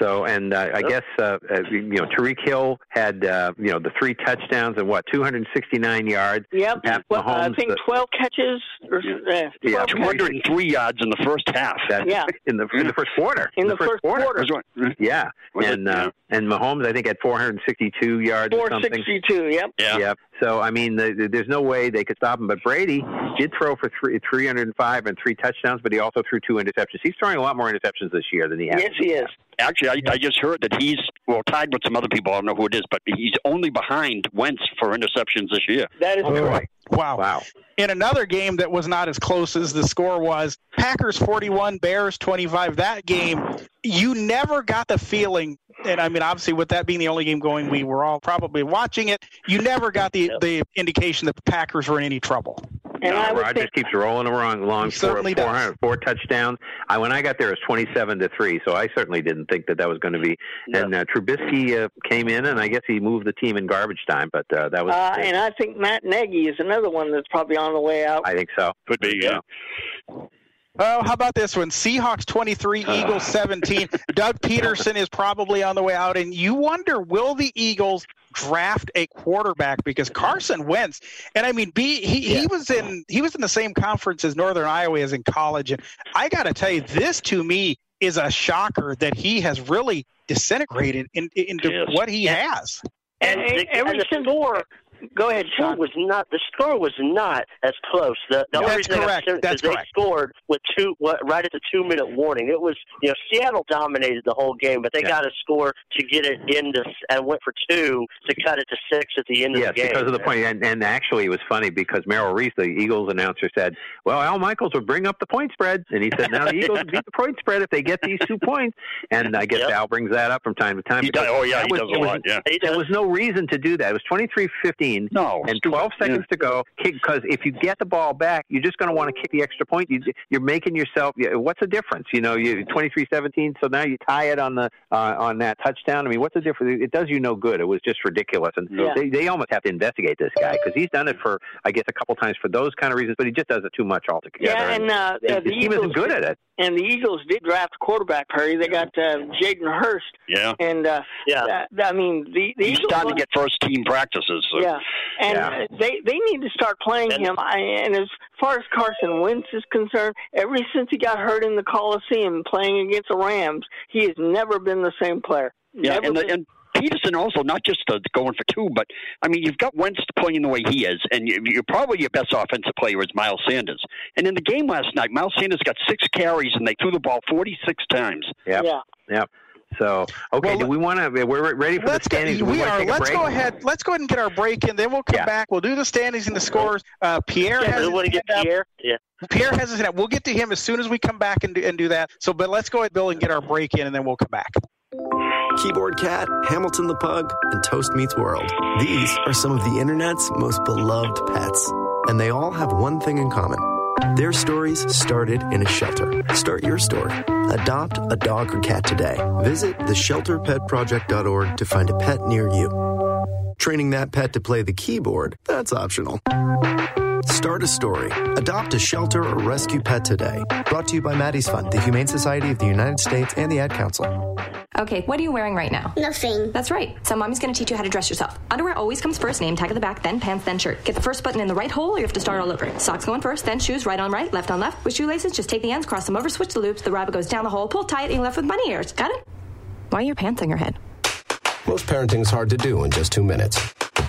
So, and uh, I guess uh, uh, you know Tyreek Hill had uh, you know the three touchdowns and what 269 yards. Yep. Pat Well, I think uh, 12 catches. Or, uh, Yeah, 12 203 yards in the first half. That, Yeah. in the in the first quarter. In the first quarter. That's right. Yeah, Was it? and uh, and Mahomes I think had 462 yards or 462. Yep. Yeah. Yep. So I mean, the, the, there's no way they could stop him. But Brady did throw for three, 305 and three touchdowns, but he also threw two interceptions. He's throwing a lot more interceptions this year than he has. Yes, he is. Actually, I, I just heard that he's well tied with some other people. I don't know who it is, but he's only behind Wentz for interceptions this year. That is Oh, correct. Wow. Wow. In another game that was not as close as the score was, Packers 41, Bears 25. That game, you never got the feeling, and I mean, obviously, with that being the only game going, we were all probably watching it. You never got the, the indication that the Packers were in any trouble. And No, I would Rodgers keeps rolling along, along He for certainly does. 400, four touchdowns. I, when I got there, it was 27 to three, so I certainly didn't think that that was going to be. And uh, Trubisky uh, came in, and I guess he moved the team in garbage time, but uh, that was. Uh, and I think Matt Nagy is another one that's probably on the way out. I think so. Could be, yeah. Oh, how about this one? Seahawks 23, Eagles 17. Doug Pederson is probably on the way out, and you wonder will the Eagles draft a quarterback because Carson Wentz, and I mean, B, he, he was in he was in the same conference as Northern Iowa as in college, and I got to tell you, this to me is a shocker that he has really disintegrated in, into Yes. what he has. And, And the- and the since, score- go ahead, Sean. was not the score was not as close. The, the only That's correct. That's they scored with two what, right at the two minute warning. It was you know Seattle dominated the whole game, but they Yeah. got a score to get it into and went for two to cut it to six at the end Yes, of the game. because of the point. And, and actually, it was funny because Merrill Reese, the Eagles announcer, said, "Well, Al Michaels would bring up the point spread," and he said, "Now the Eagles beat the point spread if they get these two points." And I guess Yep. Al brings that up from time to time. He does, oh, yeah, he does it a was- lot, yeah. There was no reason to do that. It was 23-15 No. and 12 seconds to go. Because if you get the ball back, you're just going to want to kick the extra point. You, you're making yourself. What's the difference? You know, you 23-17. So now you tie it on the uh, on that touchdown. I mean, what's the difference? It does you no good. It was just ridiculous, and Yeah. they they almost have to investigate this guy because he's done it for I guess a couple times for those kind of reasons, but he just does it too much altogether. Yeah, and uh, the, uh, the the team Eagles isn't good at it. and the Eagles did draft a quarterback. Perry, they got uh, Jalen Hurts, Yeah. and uh, Yeah. uh, I mean the the He's Eagles. starting to get first team practices. So. Yeah, and Yeah. they they need to start playing And- him. I, and as far as Carson Wentz is concerned, ever since he got hurt in the Coliseum playing against the Rams, he has never been the same player. Yeah, Never and, the, and Pederson also not just uh, going for two, but I mean you've got Wentz playing the way he is, and you, you're probably your best offensive player is Miles Sanders. And in the game last night, Miles Sanders got six carries, and they threw the ball 46 times. Yep. yeah. Yep. So okay, Well, do we want to? We're ready for Let's the standings. go, Do we are. Let's go ahead. Let's go ahead and get our break in. Then we'll come Yeah. back. We'll do the standings and the scores. Uh, Pierre Yeah, has we his want to get hand up. Pierre. Yeah. Pierre has his hand up. We'll get to him as soon as we come back and do, and do that. So, but let's go ahead, Bill, and get our break in, and then we'll come back. Keyboard Cat, Hamilton the Pug, and Toast Meets World. These are some of the internet's most beloved pets, and they all have one thing in common. Their stories started in a shelter. Start your story. Adopt a dog or cat today. Visit theshelterpetproject.org to find a pet near you. Training that pet to play the keyboard, that's optional. Start a story. Adopt a shelter or rescue pet today. Brought to you by Maddie's Fund, the Humane Society of the United States, and the Ad Council. Okay, what are you wearing right now? Nothing. That's right. So mommy's gonna teach you how to dress yourself. Underwear always comes first, name tag at the back, then pants, then shirt. Get the first button in the right hole, or you have to start all over. Socks going first, then shoes, right on right, left on left. With shoelaces, just take the ends, cross them over, switch the loops. The rabbit goes down the hole, pull tight, and you're left with bunny ears. Got it? Why are your pants on your head? Most parenting is hard to do in just two minutes.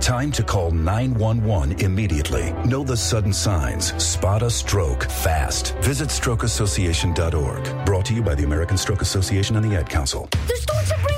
time to call 911 immediately. Know the sudden signs. Spot a stroke fast. Visit strokeassociation.org. Brought to you by the American Stroke Association and the Ad Council. The stores are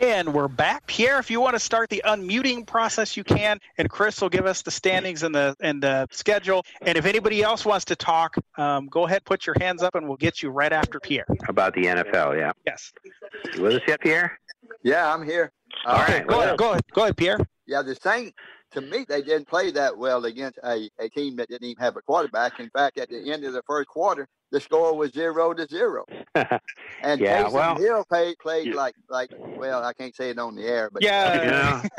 And we're back. Pierre, if you want to start the unmuting process, you can. And Chris will give us the standings and the and the schedule. And if anybody else wants to talk, um, go ahead, put your hands up, and we'll get you right after Pierre. About the NFL, yeah. Yes. You with us yet, Pierre? Yeah, I'm here. All right. Go ahead, go ahead, go ahead, Pierre. Yeah, the Saints, to me, they didn't play that well against a, a team that didn't even have a quarterback. In fact, at the end of the first quarter, the score was zero to zero. And Yeah, Taysom well- Hill played, played like like well, I can't say it on the air, but Yeah.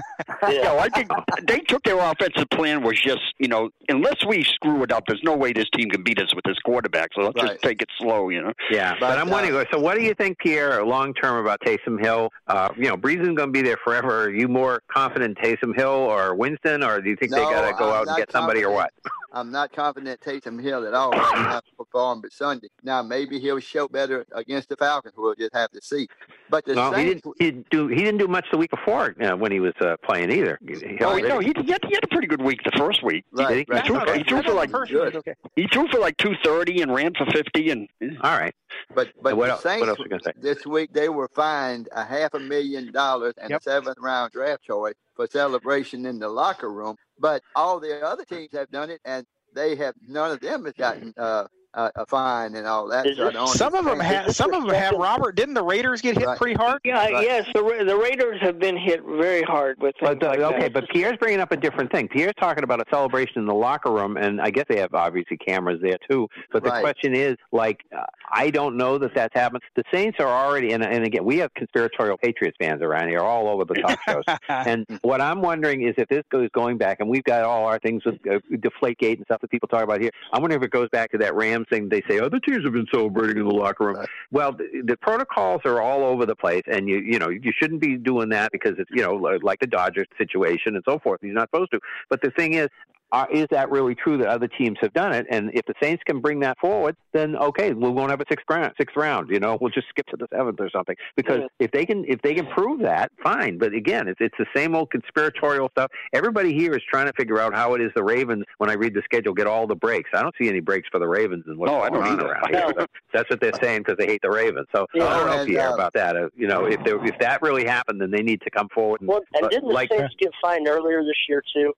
Yeah, well, I think they took their offensive plan was just, you know, unless we screw it up, there's no way this team can beat us with this quarterback. So let's Right. just take it slow, you know. Yeah, but, But, I'm uh, wondering. So, what do you think, Pierre, long term about Taysom Hill? Uh, you know, Brees isn't going to be there forever. Are you more confident in Taysom Hill or Winston, or do you think they got to go I'm out and not get somebody, or what? I'm not confident Taysom Hill at all right now to perform but Sunday. Now maybe he'll show better against the Falcons. We'll just have to see. But the No, he Saints, didn't. He didn't do. He didn't do much the week before uh, when he was uh, playing either. He Oh, already- no, he, he, had, he had a pretty good week the first week. Right, he, right. threw, for, he threw for like okay. he threw for like two thirty and ran for fifty and all right. but but what the else- Saints what else we gonna say? this week they were fined a half a million dollars and Yep. a seventh round draft choice for celebration in the locker room. But all the other teams have done it, and they have none of them has gotten uh, a, a fine and all that. So I this- don't Some of them have. Some of them have. Robert, didn't the Raiders get hit Right. pretty hard? Yeah, Right. yes, the Ra- the Raiders have been hit very hard with But uh, like okay, that. but Pierre's bringing up a different thing. Pierre's talking about a celebration in the locker room, and I guess they have obviously cameras there too. But the Right. question is, like, uh, I don't know that that's happened. The Saints are already, and, and again, we have conspiratorial Patriots fans around here, all over the talk shows. and what I'm wondering is if this goes going back, and we've got all our things with uh, Deflategate and stuff that people talk about here. I'm wondering if it goes back to that Rams thing. They say "Oh, the teams have been celebrating in the locker room. Well, the, the protocols are all over the place, and you you know you shouldn't be doing that because it's you know like the Dodgers situation and so forth. You're not supposed to. But the thing is. Uh, is that really true that other teams have done it? And if the Saints can bring that forward, then okay, we won't have a sixth round. Sixth round, you know, we'll just skip to the seventh or something. Because Yeah. if they can, if they can prove that, fine. But again, it's it's the same old conspiratorial stuff. Everybody here is trying to figure out how it is the Ravens. When I read the schedule, get all the breaks. I don't see any breaks for the Ravens and what's No, I going don't on either. around here. But that's what they're saying because they hate the Ravens. So Yeah, I don't know, and, Pierre, uh, about that. Uh, you know, if there, if that really happened, then they need to come forward and, Well, and didn't the like Saints get fined earlier this year too?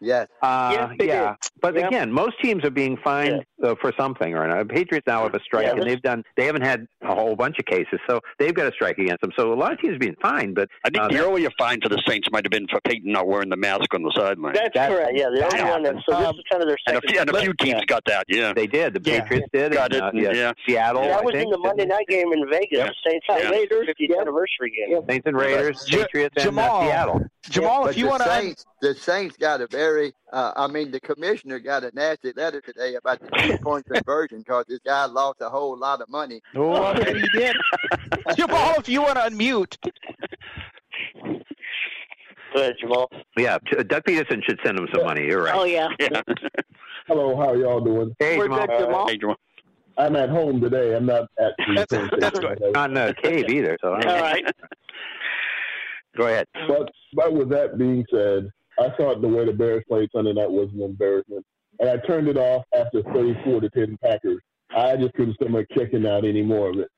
Yes. uh, Yes, yeah, did. but Yep. again, most teams are being fined uh, for something or another. The Patriots now have a strike, Yeah, and they've done. They haven't had a whole bunch of cases, so they've got a strike against them. So a lot of teams are being fined, but I think uh, the earlier fine for the Saints might have been for Payton not wearing the mask on the sideline. That's That- correct. Yeah, the only one that. happened. So this Um, is kind of their and a few, and a few teams got that. Yeah. they did. The Yeah. Patriots did. Got and, uh, it, yeah, yeah. Seattle. that I was think, in the Monday didn't night game in Vegas. Yeah. The Saints Yeah. Raiders, 50th yeah. anniversary game. Saints and Raiders, Patriots, and uh, Seattle. Jamal, but if you want to. Saints, the Saints got a very. Uh, I mean, the commissioner got a nasty letter today about the two point conversion because this guy lost a whole lot of money. Oh, I bet he did. Jamal, if you want to unmute. Go ahead, Jamal. Yeah, T- Doug Pederson should send him some money. You're right. Oh yeah. Yeah. Hello, how are y'all doing? Hey, We're Jamal. good, Jamal. Hey, Jamal. I'm at home today. I'm not at That's- that's good. Not in the cave either. So I don't All know. right. Go ahead. But, but with that being said, I thought the way the Bears played Sunday night was an embarrassment. And I turned it off after 34 to 10 Packers. I just couldn't stomach checking out any more of it.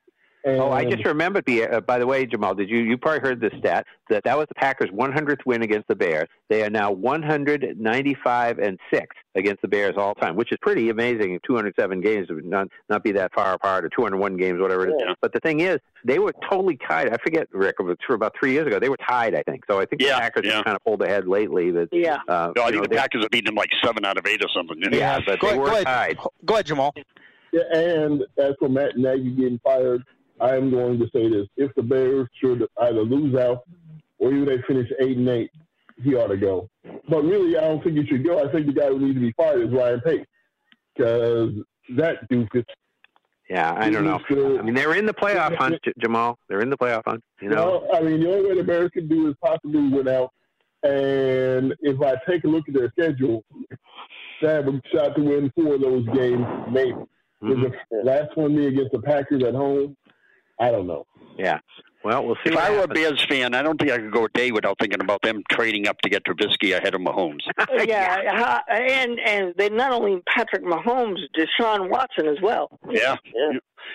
And Oh, I just remembered. The, uh, by the way, Jamal, did you you probably heard this stat that that was the Packers' 100th win against the Bears. They are now 195 and six against the Bears all time, which is pretty amazing. 207 games would not not be that far apart, or 201 games, whatever it is. Yeah. But the thing is, they were totally tied. I forget, Rick, it was for about three years ago. They were tied, I think. So I think Yeah, the Packers yeah. have kind of pulled ahead lately. But Yeah. uh, No, I think know, the they- Packers have beaten them like seven out of eight or something. you know? yeah, but Go they ahead, were go ahead. tied. Go ahead, Jamal. Yeah, and as for Matt Nagy getting fired, I am going to say this: if the Bears should either lose out or even they finish eight and eight, he ought to go. But really, I don't think he should go. I think the guy who needs to be fired is Ryan Pace because that doofus Yeah, I don't know. I mean, they're in the playoff hunt, Jamal. They're in the playoff hunt. You know. Well, I mean, the only way the Bears can do is possibly win out. And if I take a look at their schedule, they have a shot to win four of those games, maybe. Mm-hmm. the last one be against the Packers at home, I don't know. Yeah. Well, we'll see. If I were a. Bears fan, I don't think I could go a day without thinking about them trading up to get Trubisky ahead of Mahomes. yeah, ha- and and they not only Patrick Mahomes, Deshaun Watson as well. Yeah.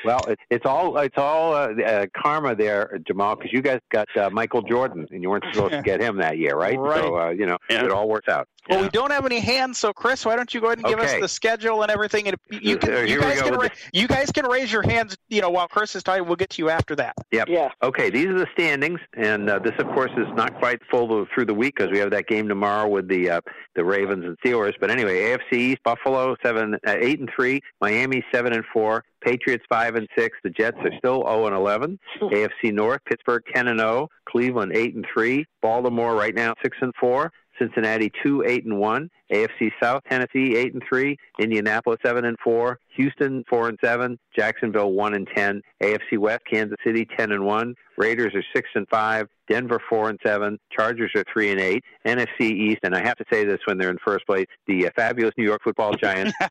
Well, it, it's all it's all uh, uh, karma there, Jamal, because you guys got uh, Michael Jordan, and you weren't supposed to get him that year, right? Right. So uh, you know, it all works out. Well, we don't have any hands, so Chris, why don't you go ahead and give us the schedule and everything? And you can, Uh, you guys can, ra- you guys can raise your hands. You know, while Chris is talking, we'll get to you after that. Yep. Yeah. Okay, these are the standings, and uh, this, of course, is not quite full to- through the week because we have that game tomorrow with the uh, the Ravens and Steelers. But anyway, AFC East: Buffalo seven, uh, eight and three, Miami seven and four, Patriots five and six. The Jets are still zero and eleven. Mm. AFC North: Pittsburgh ten and zero, Cleveland eight and three, Baltimore right now six and four. Cincinnati two eight and one, AFC South Tennessee eight and three, Indianapolis seven and four, Houston four and seven, Jacksonville one and ten, AFC West Kansas City ten and one, Raiders are six and five, Denver four and seven, Chargers are three and eight, NFC East, and I have to say this when they're in first place, the uh, fabulous New York Football Giants.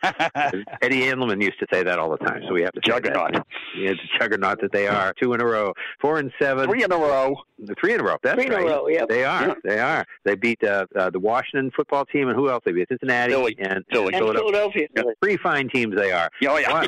Eddie Andelman used to say that all the time, so we have to say that. Juggernaut. Yeah, it's a juggernaut that they are. Two in a row, four and seven, Three in a row. Three in a row. That's Three in a right. row, yep. They are. Yeah. They are. They beat uh, uh, the Washington football team, and who else? They beat Cincinnati Philly. and, Philly. and And Philadelphia. Philadelphia. Three fine teams they are. Oh, yeah.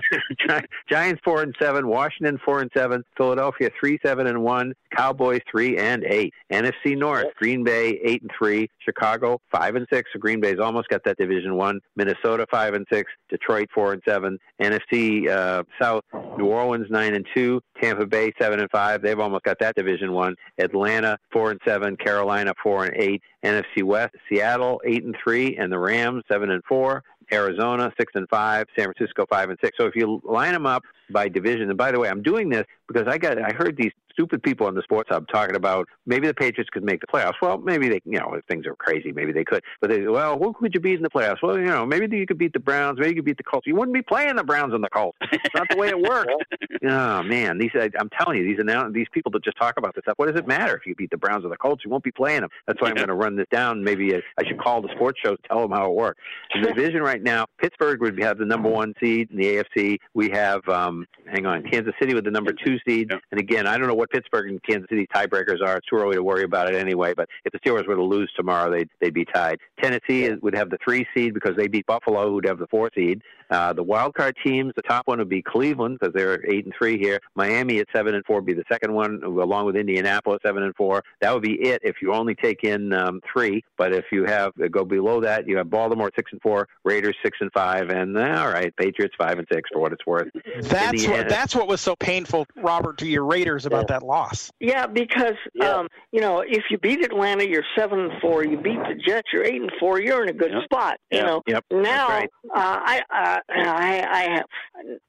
Giants four and seven, Washington four and seven, Philadelphia three seven and one, Cowboys three and eight, NFC North, Green Bay eight and three, Chicago five and six. So Green Bay's almost got that Division One. Minnesota five and six, Detroit four and seven, NFC uh, South, New Orleans nine and two, Tampa Bay seven and five. They've almost got that Division One. Atlanta four and seven, Carolina four and eight, NFC West, Seattle eight and three, and the Rams seven and four. Arizona six and five, San Francisco five and six. So if you line them up by division, and by the way, I'm doing this because I got I heard these stupid people on the sports hub talking about maybe the Patriots could make the playoffs. Well, maybe they, you know, if things are crazy, maybe they could. But they, well, who could you beat in the playoffs? Well, you know, maybe you could beat the Browns, maybe you could beat the Colts. You wouldn't be playing the Browns and the Colts. It's not the way it works. oh man, these I- I'm telling you, these annou- these people that just talk about this stuff. What does it matter if you beat the Browns or the Colts? You won't be playing them. That's why I'm going to run this down. Maybe I I should call the sports shows, tell them how it works. In the division right now, Pittsburgh would have the number one seed in the AFC. We have, um, hang on, Kansas City with the number two seed. And again, I don't know what Pittsburgh and Kansas City tiebreakers are. It's too early to worry about it anyway. But if the Steelers were to lose tomorrow, they'd they'd be tied. Tennessee would have the three seed because they beat Buffalo, who'd have the four seed. Uh, the wild card teams, the top one would be Cleveland because they're eight and three here. Miami at seven and four would be the second one, along with Indianapolis seven and four. That would be it if you only take in um, three. But if you have go below that, you have Baltimore six and four, Raiders six and five, and uh, all right, Patriots five and six for what it's worth. That's In the what that's what was so painful, Robert, to your Raiders about that loss. Yeah, because um, you know, if you beat Atlanta, you're seven and four. You beat the Jets, you're eight and four. You're in a good spot. You Yep. know. Yep. Now, right. uh, I, I, I have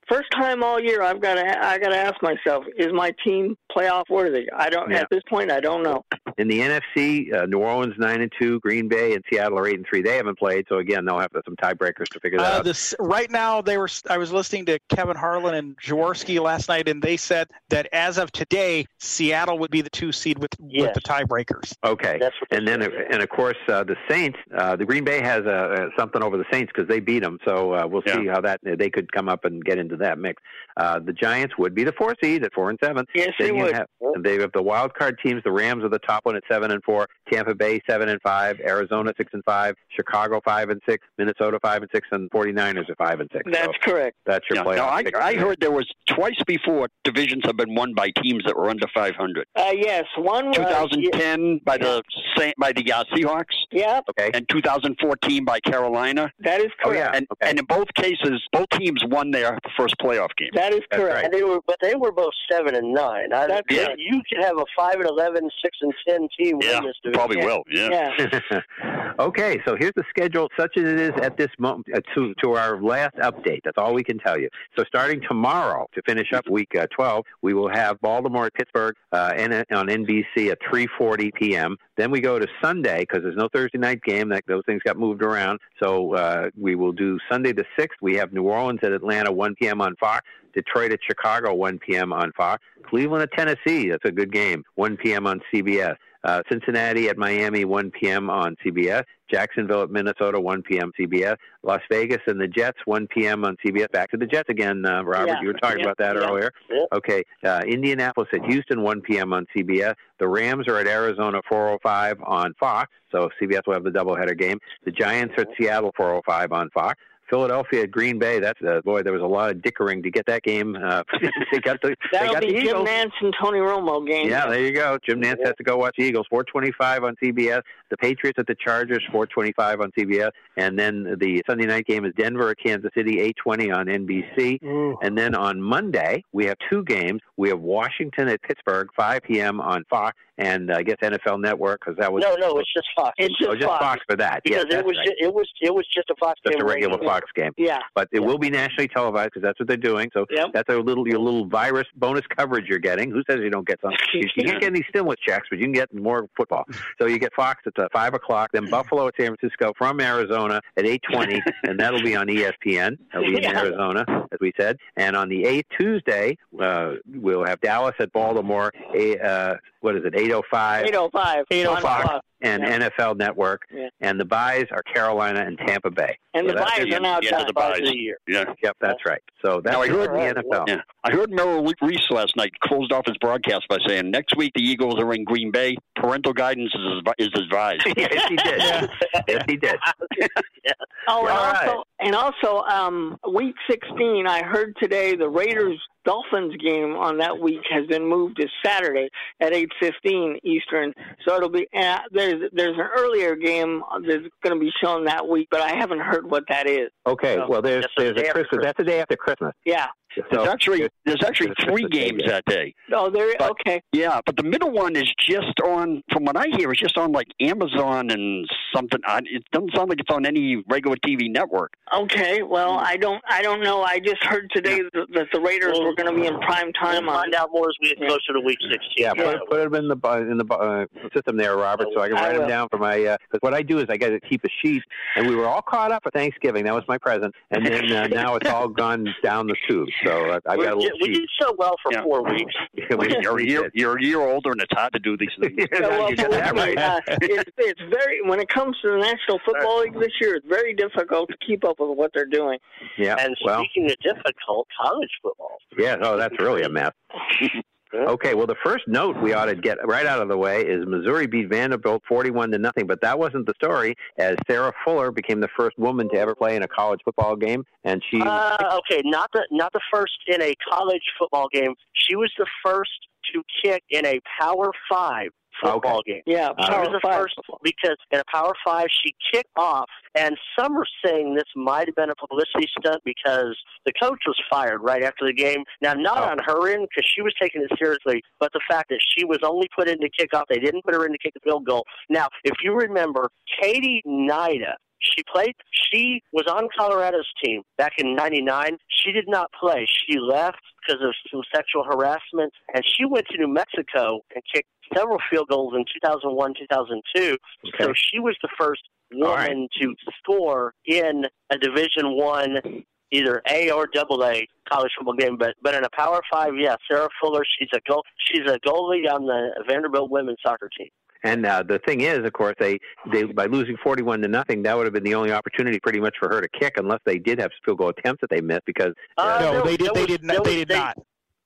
first time all year. I've got to, I got to ask myself: Is my team playoff worthy? I don't. Yeah. At this point, I don't know. In the NFC, uh, New Orleans nine and two, Green Bay and Seattle are eight and three. They haven't played, so again, they'll have some tiebreakers to figure that Uh, out. this right now, they were. I was listening to Kevin Harlan and Jaworski last night, and they said that as of today, Seattle would be the two seed with with the tiebreakers. Okay, and then and of course uh, the Saints, uh, the Green Bay has uh, uh, something over the Saints because they beat them. So uh, we'll see how that they could come up and get into that mix. Uh, the Giants would be the four seed at four and seven. Yes, then they would. Have, they have the wild card teams. The Rams are the top one at seven and four. Tampa Bay seven and five. Arizona six and five. Chicago five and six. Minnesota five and six. And 49ers are five and six. That's so correct. That's your Yeah, playoff. no, I, I heard there was twice before divisions have been won by teams that were under 500. Uh, yes, one was 2010 by the Sa- by the uh, Seahawks. Yeah. Okay. And 2014 by Carolina. That is Oh, correct. And, and in both cases, both teams won their first playoff game. That is correct. right. And they were, but they were both seven and nine. I, That's yeah, you could have a five and eleven, six and ten team Yeah, win this division. probably will. Yeah. Yeah. okay, so here's the schedule, such as it is at this moment, uh, to, to our last update. That's all we can tell you. So starting tomorrow to finish up week uh, 12, we will have Baltimore, at Pittsburgh, uh, and, on NBC at 3:40 p.m. Then we go to Sunday because there's no Thursday night game. That those things got moved around. So uh, we will do Sunday the 6th. We have New Orleans at Atlanta 1 p.m. on Fox. Detroit at Chicago, 1 p.m. on Fox. Cleveland at Tennessee, that's a good game, 1 p.m. on CBS. Uh, Cincinnati at Miami, 1 p.m. on CBS. Jacksonville at Minnesota, 1 p.m. CBS. Las Vegas and the Jets, 1 p.m. on CBS. Back to the Jets again, uh, Robert. Yeah. You were talking Yeah. about that Yeah. earlier. Okay. Uh, Indianapolis at Houston, 1 p.m. on CBS. The Rams are at Arizona, 4:05 on Fox. So CBS will have the doubleheader game. The Giants are at Seattle, 4:05 on Fox. Philadelphia at Green Bay. That's uh, boy. There was a lot of dickering to get that game. Uh, they got the they That'll got be the Jim Nantz and Tony Romo game. Yeah, there you go. Jim Nantz has to go watch the Eagles. 425 on CBS. The Patriots at the Chargers. 425 on CBS. And then the Sunday night game is Denver at Kansas City. 820 on NBC. And then on Monday we have two games. We have Washington at Pittsburgh. 5 p.m. on Fox. And uh, I guess NFL Network because that was No, no, it's just Fox. It's oh, just Fox. Fox. for that. because yes, it was right. ju- it was it was just a Fox just game. a regular radio. Fox game. Yeah. But it will be nationally televised because that's what they're doing. So Yep. that's a little your little virus bonus coverage you're getting. Who says you don't get some? You, you can't get any stimulus checks, but you can get more football. So you get Fox at uh, five o'clock, then Buffalo at San Francisco from Arizona at eight twenty, and that'll be on ESPN. That'll be in Yeah. Arizona, as we said. And on the eighth Tuesday, uh, we'll have Dallas at Baltimore. A, uh, what is it? Eight oh five. 805. on Fox Fox. and Yeah. NFL Network, Yeah. and the buys are Carolina and Tampa Bay. And the So that's buys are now Yeah, done. the Buys buys. of the year. Yeah. Yep, that's right. So that's Now, I it heard- the NFL. Yeah, I heard Merrill Reese last night closed off his broadcast by saying, "Next week the Eagles are in Green Bay. Parental guidance is is advised." yes, he did. Yes, he did. Oh, and All right. also, and also, um, week 16, I heard today the Raiders Dolphins game on that week has been moved to Saturday at 8:15 Eastern. So it'll be uh, there's there's an earlier game that's going to be shown that week, but I haven't heard what that is. Okay, So, well, there's that's the there's a after Christmas. That's the day after Christmas. Yeah. So There's actually there's actually three games that day. Oh, there. But- okay. Yeah, but the middle one is just on. From what I hear, it's just on like Amazon and something. It doesn't sound like it's on any regular TV network. Okay. Well, I don't. I don't know. I just heard today that, that the Raiders were going to be in prime time We'll on. find out more as we get closer to week 16. yeah, put, put them in the in the uh, system there, Robert, so I can I write them down for my. Because what I do is I got to keep a sheet, and we were all caught up for Thanksgiving. That was my present, and then uh, now it's all gone down the tube. So I we, got a did, little we sheet. did so well for Yeah. four weeks. We- You're a we year, you're a year older, and it's hard to do these things. Yeah, Yeah, well, you got that right. uh, it's, it's very when it comes to the National Football League this year, it's very difficult to keep up with what they're doing. Yeah. And well, speaking of difficult, college football. yeah. Oh, that's really a mess. Okay, well, the first note we ought to get right out of the way is Missouri beat Vanderbilt forty-one to nothing. But that wasn't the story, as Sarah Fuller became the first woman to ever play in a college football game, and she Uh, okay, not the not the first in a college football game. She was the first to kick in a Power Five football game. Yeah, She Power was the Five. first because in a Power Five she kicked off, and some are saying this might have been a publicity stunt because the coach was fired right after the game. Now, not Oh. on her end because she was taking it seriously, but the fact that she was only put in to kick off, they didn't put her in to kick the field goal. Now, if you remember, Katie Hnida. She played. She was on Colorado's team back in '99. She did not play. She left because of some sexual harassment, and she went to New Mexico and kicked several field goals in 2001, 2002. So she was the first All right. woman to score in a Division One, either A or Double A college football game. But but in a Power Five, yeah, Sarah Fuller. She's a goal. She's a goalie on the Vanderbilt women's soccer team. And uh, the thing is, of course, they, they by losing forty-one to nothing, that would have been the only opportunity, pretty much, for her to kick, unless they did have field goal attempts that they missed. Because Uh, No, there- they did. there They was- did not. They did they- not.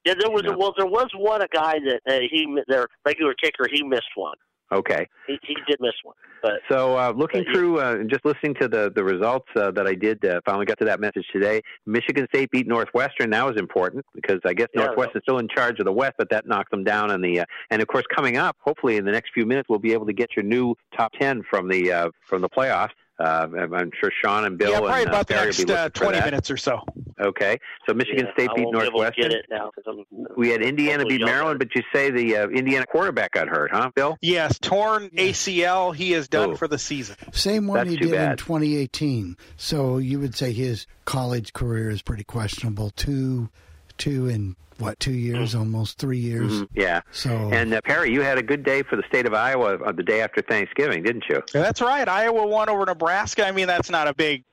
Yeah, there was No. well, there was one a guy that uh, he their regular kicker. He missed one. Okay, He, he did miss one, but so uh, looking But through uh, and just listening to the the results uh, that I did, uh, finally got to that message today. Michigan State beat Northwestern. That was important because I guess Yeah, Northwestern's still in charge of the West, but that knocked them down. In the uh, and of course, coming up, hopefully in the next few minutes, we'll be able to get your new top ten from the uh, from the playoffs. Uh, I'm I'm sure Sean and Bill yeah, and probably uh, about the next uh, 20 minutes or so. Okay, so Michigan yeah, State beat won't be Northwestern. get it now 'cause I'm, We had Indiana beat y'all Maryland, but you say the uh, Indiana quarterback got hurt, huh, Bill? Yes, torn ACL. He is done Oh. for the season. Same one That's he too did in 2018. So you would say his college career is pretty questionable. Two, two in what? Two years, almost three years. Mhm, Yeah. So And uh, Perry, you had a good day for the state of Iowa uh, the day after Thanksgiving, didn't you? That's right. Iowa won over Nebraska. I mean, that's not a big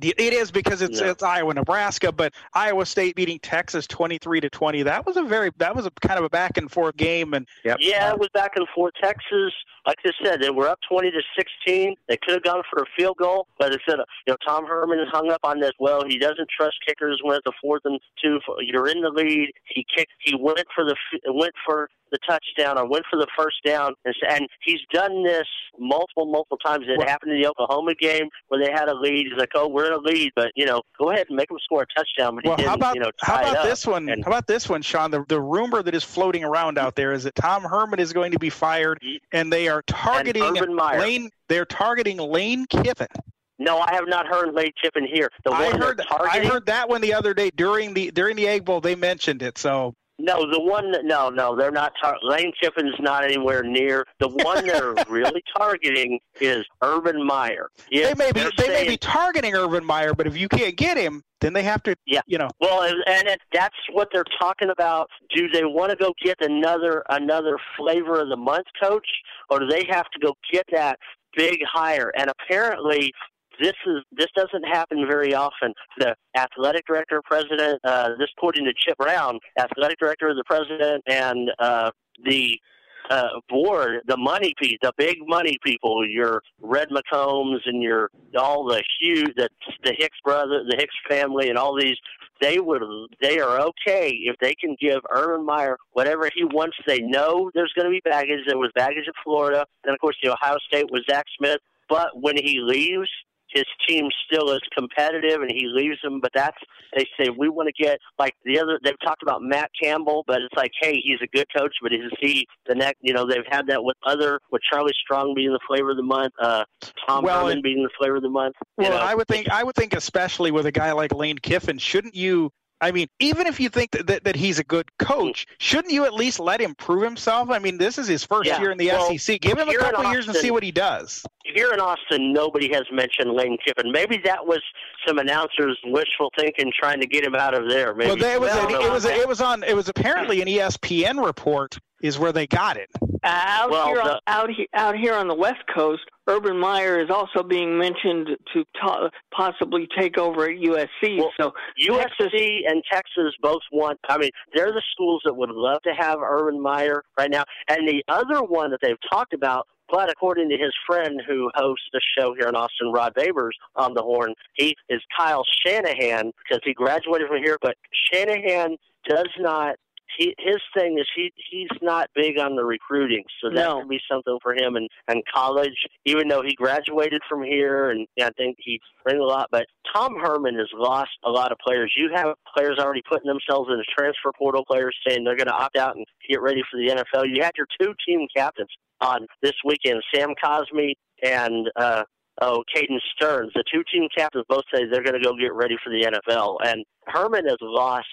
It is because it's No. it's Iowa Nebraska, but Iowa State beating Texas twenty three to twenty. That was a very that was a kind of a back and forth game, and Yeah, it was back and forth. Texas, like I said, they were up twenty to sixteen. They could have gone for a field goal, but instead, you know, Tom Herman is hung up on this. Well, he doesn't trust kickers when it's a fourth and two. You're in the lead. He kicked. He went for the went for the touchdown or went for the first down, and, he's done this multiple, multiple times. It happened in the Oklahoma game where they had a lead. He's like, "Oh, we're in a lead, but you know, go ahead and make them score a touchdown." But he Well, didn't, how about you know, how about this one? And- how about this one, Sean? The the rumor that is floating around out there is that Tom Herman is going to be fired, and they are targeting Urban Meyer. Lane. They're targeting Lane Kiffin. No, I have not heard Lane Kiffin here. The I heard I heard that one the other day during the during the Egg Bowl. They mentioned it. So No, the one that no, no, they're not. Tar- Lane Kiffin's not anywhere near. The one they're really targeting is Urban Meyer. Yeah, they may be they may be targeting Urban Meyer, but if you can't get him, then they have to. Yeah, you know. Well, and and it, that's what they're talking about. Do they want to go get another another flavor of the month coach, or do they have to go get that big hire? And apparently. This is this doesn't happen very often. The athletic director, president, uh, this according to Chip Brown, athletic director, the president, and uh, the uh, board, the money people, the big money people, your Red McCombs and your all the huge, the the Hicks brother, the Hicks family, and all these, they would they are okay if they can give Urban Meyer whatever he wants. They know there's going to be baggage. There was baggage at Florida, and of course the Ohio State was Zach Smith. But when he leaves, his team still is competitive and he leaves them but that's they say we want to get like the other they've talked about Matt Campbell but it's like hey he's a good coach but is he the next you know they've had that with other with Charlie Strong being the flavor of the month uh Tom Well, Herman being the flavor of the month Well, know? I would think I would think especially with a guy like Lane Kiffin, shouldn't you? I mean, even if you think that, that, that he's a good coach, shouldn't you at least let him prove himself? I mean, this is his first Yeah. year in the Well, SEC. Give him a couple years and see what he does. Here in Austin, nobody has mentioned Lane Kiffin. Maybe that was some announcers wishful thinking, trying to get him out of there. Maybe Well, there was I a, don't it was a, it was on it was apparently an ESPN report is where they got it. Uh, out Well, here, the- out here, out here on the West Coast, Urban Meyer is also being mentioned to ta- possibly take over at USC. so USC and Texas both want. I mean, they're the schools that would love to have Urban Meyer right now. And the other one that they've talked about, but according to his friend who hosts the show here in Austin, Rod Babers on the Horn, he is Kyle Shanahan because he graduated from here. But Shanahan does not. He, his thing is he he's not big on the recruiting, so that No. could be something for him in, in college. Even though he graduated from here, and I think he brings a lot. But Tom Herman has lost a lot of players. You have players already putting themselves in the transfer portal. Players saying they're going to opt out and get ready for the NFL. You had your two team captains on this weekend, Sam Cosmi and uh, oh Caden Sterns. The two team captains both say they're going to go get ready for the NFL. And Herman has lost.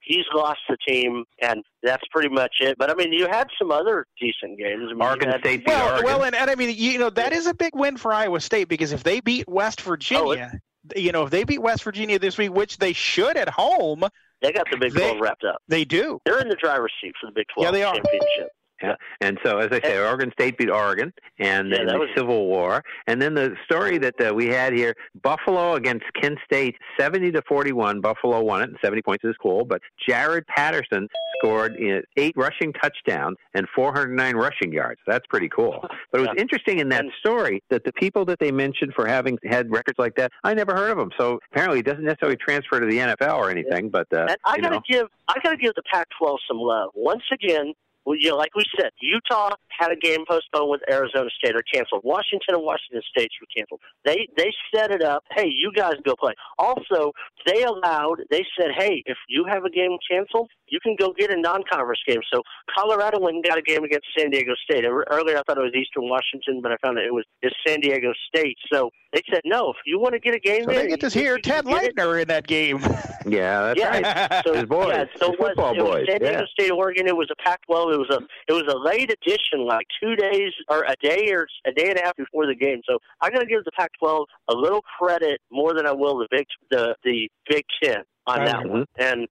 He's lost the team, and that's pretty much it. But I mean, you had some other decent games. I mean, you Oregon had- State beat Well, Oregon. well, and, and I mean, you know, that is a big win for Iowa State because if they beat West Virginia, you know, if they beat West Virginia this week, which they should at home, they got the Big They- 12 wrapped up. they do. They're in the driver's seat for the Big 12 Yeah, they are. championship. Yeah. And so, as I say, Oregon State beat Oregon, and Yeah, the was- Civil War, and then the story that uh, we had here: Buffalo against Kent State, seventy to forty-one. Buffalo won it, and seventy points is cool. But Jaret Patterson scored eight rushing touchdowns and four hundred nine rushing yards. That's pretty cool. But it was interesting in that story that the people that they mentioned for having had records like that, I never heard of them. So apparently, it doesn't necessarily transfer to the NFL or anything. But uh, I gotta give I gotta give the Pac-12 some love. Once again, well, you know, like we said, Utah had a game postponed with Arizona State or canceled. Washington and Washington State were canceled. They they set it up. Hey, you guys go play. Also, they allowed. They said, hey, if you have a game canceled, you can go get a non-conference game. So Colorado went and got a game against San Diego State. Earlier, I thought it was Eastern Washington, but I found out it was it's San Diego State. So they said, no, if you want to get a game, So in, they get to you- hear Ted get. Leitner in that game. Yeah, that's yeah, right. So, His boys, yeah, so his it was, football it was boys. San Diego yeah. State, Oregon. It was a Pac-12. It was a it was a late edition, like two days or a day or a day and a half before the game. So I'm going to give the Pac-12 a little credit more than I will the Big the the Big Ten on that Mhm. one. And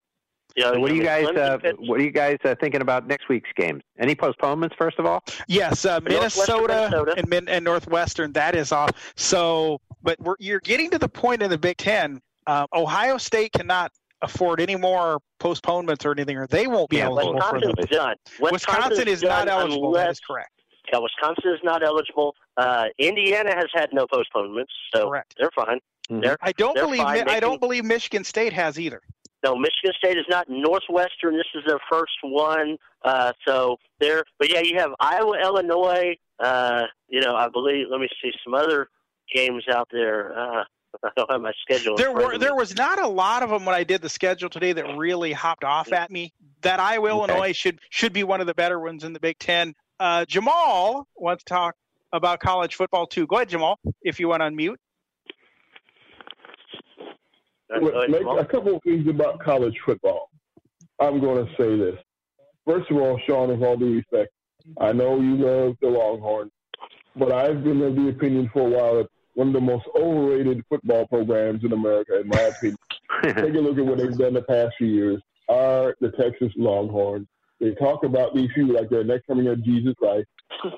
you know, So what are you mean, guys? Clemson Uh, pitched- what are you guys uh, thinking about next week's games? Any postponements? First of all, Yes, uh, Minnesota, Minnesota. and Min- and Northwestern. That is off. So but we're, you're getting to the point in the Big Ten. Uh, Ohio State cannot afford any more postponements or anything, or they won't be Yeah, eligible for Wisconsin's the. done. Wisconsin is not eligible. That Unless, is correct. yeah, Wisconsin is not eligible. Uh, Indiana has had no postponements, so correct. they're fine. They're, I don't they're believe. fine. Mi- I don't can- believe Michigan State has either. No, Michigan State is not. Northwestern, this is their first one. Uh, so they're, but yeah, you have Iowa, Illinois. Uh, you know, I believe. Let me see some other games out there. Uh, I don't have my schedule. There were there was not a lot of them when I did the schedule today that really hopped off at me. That Iowa Illinois should should be one of the better ones in the Big Ten. Uh, Jamal wants to talk about college football too. Go ahead, Jamal, if you want to unmute. Look, make a couple of things about college football. I'm going to say this. First of all, Sean, with all due respect, I know you love the Longhorns, but I've been of the opinion for a while that one of the most overrated football programs in America, in my opinion. Take a look at what they've done the past few years. Are the Texas Longhorns? They talk about these people like they're next coming of Jesus Christ,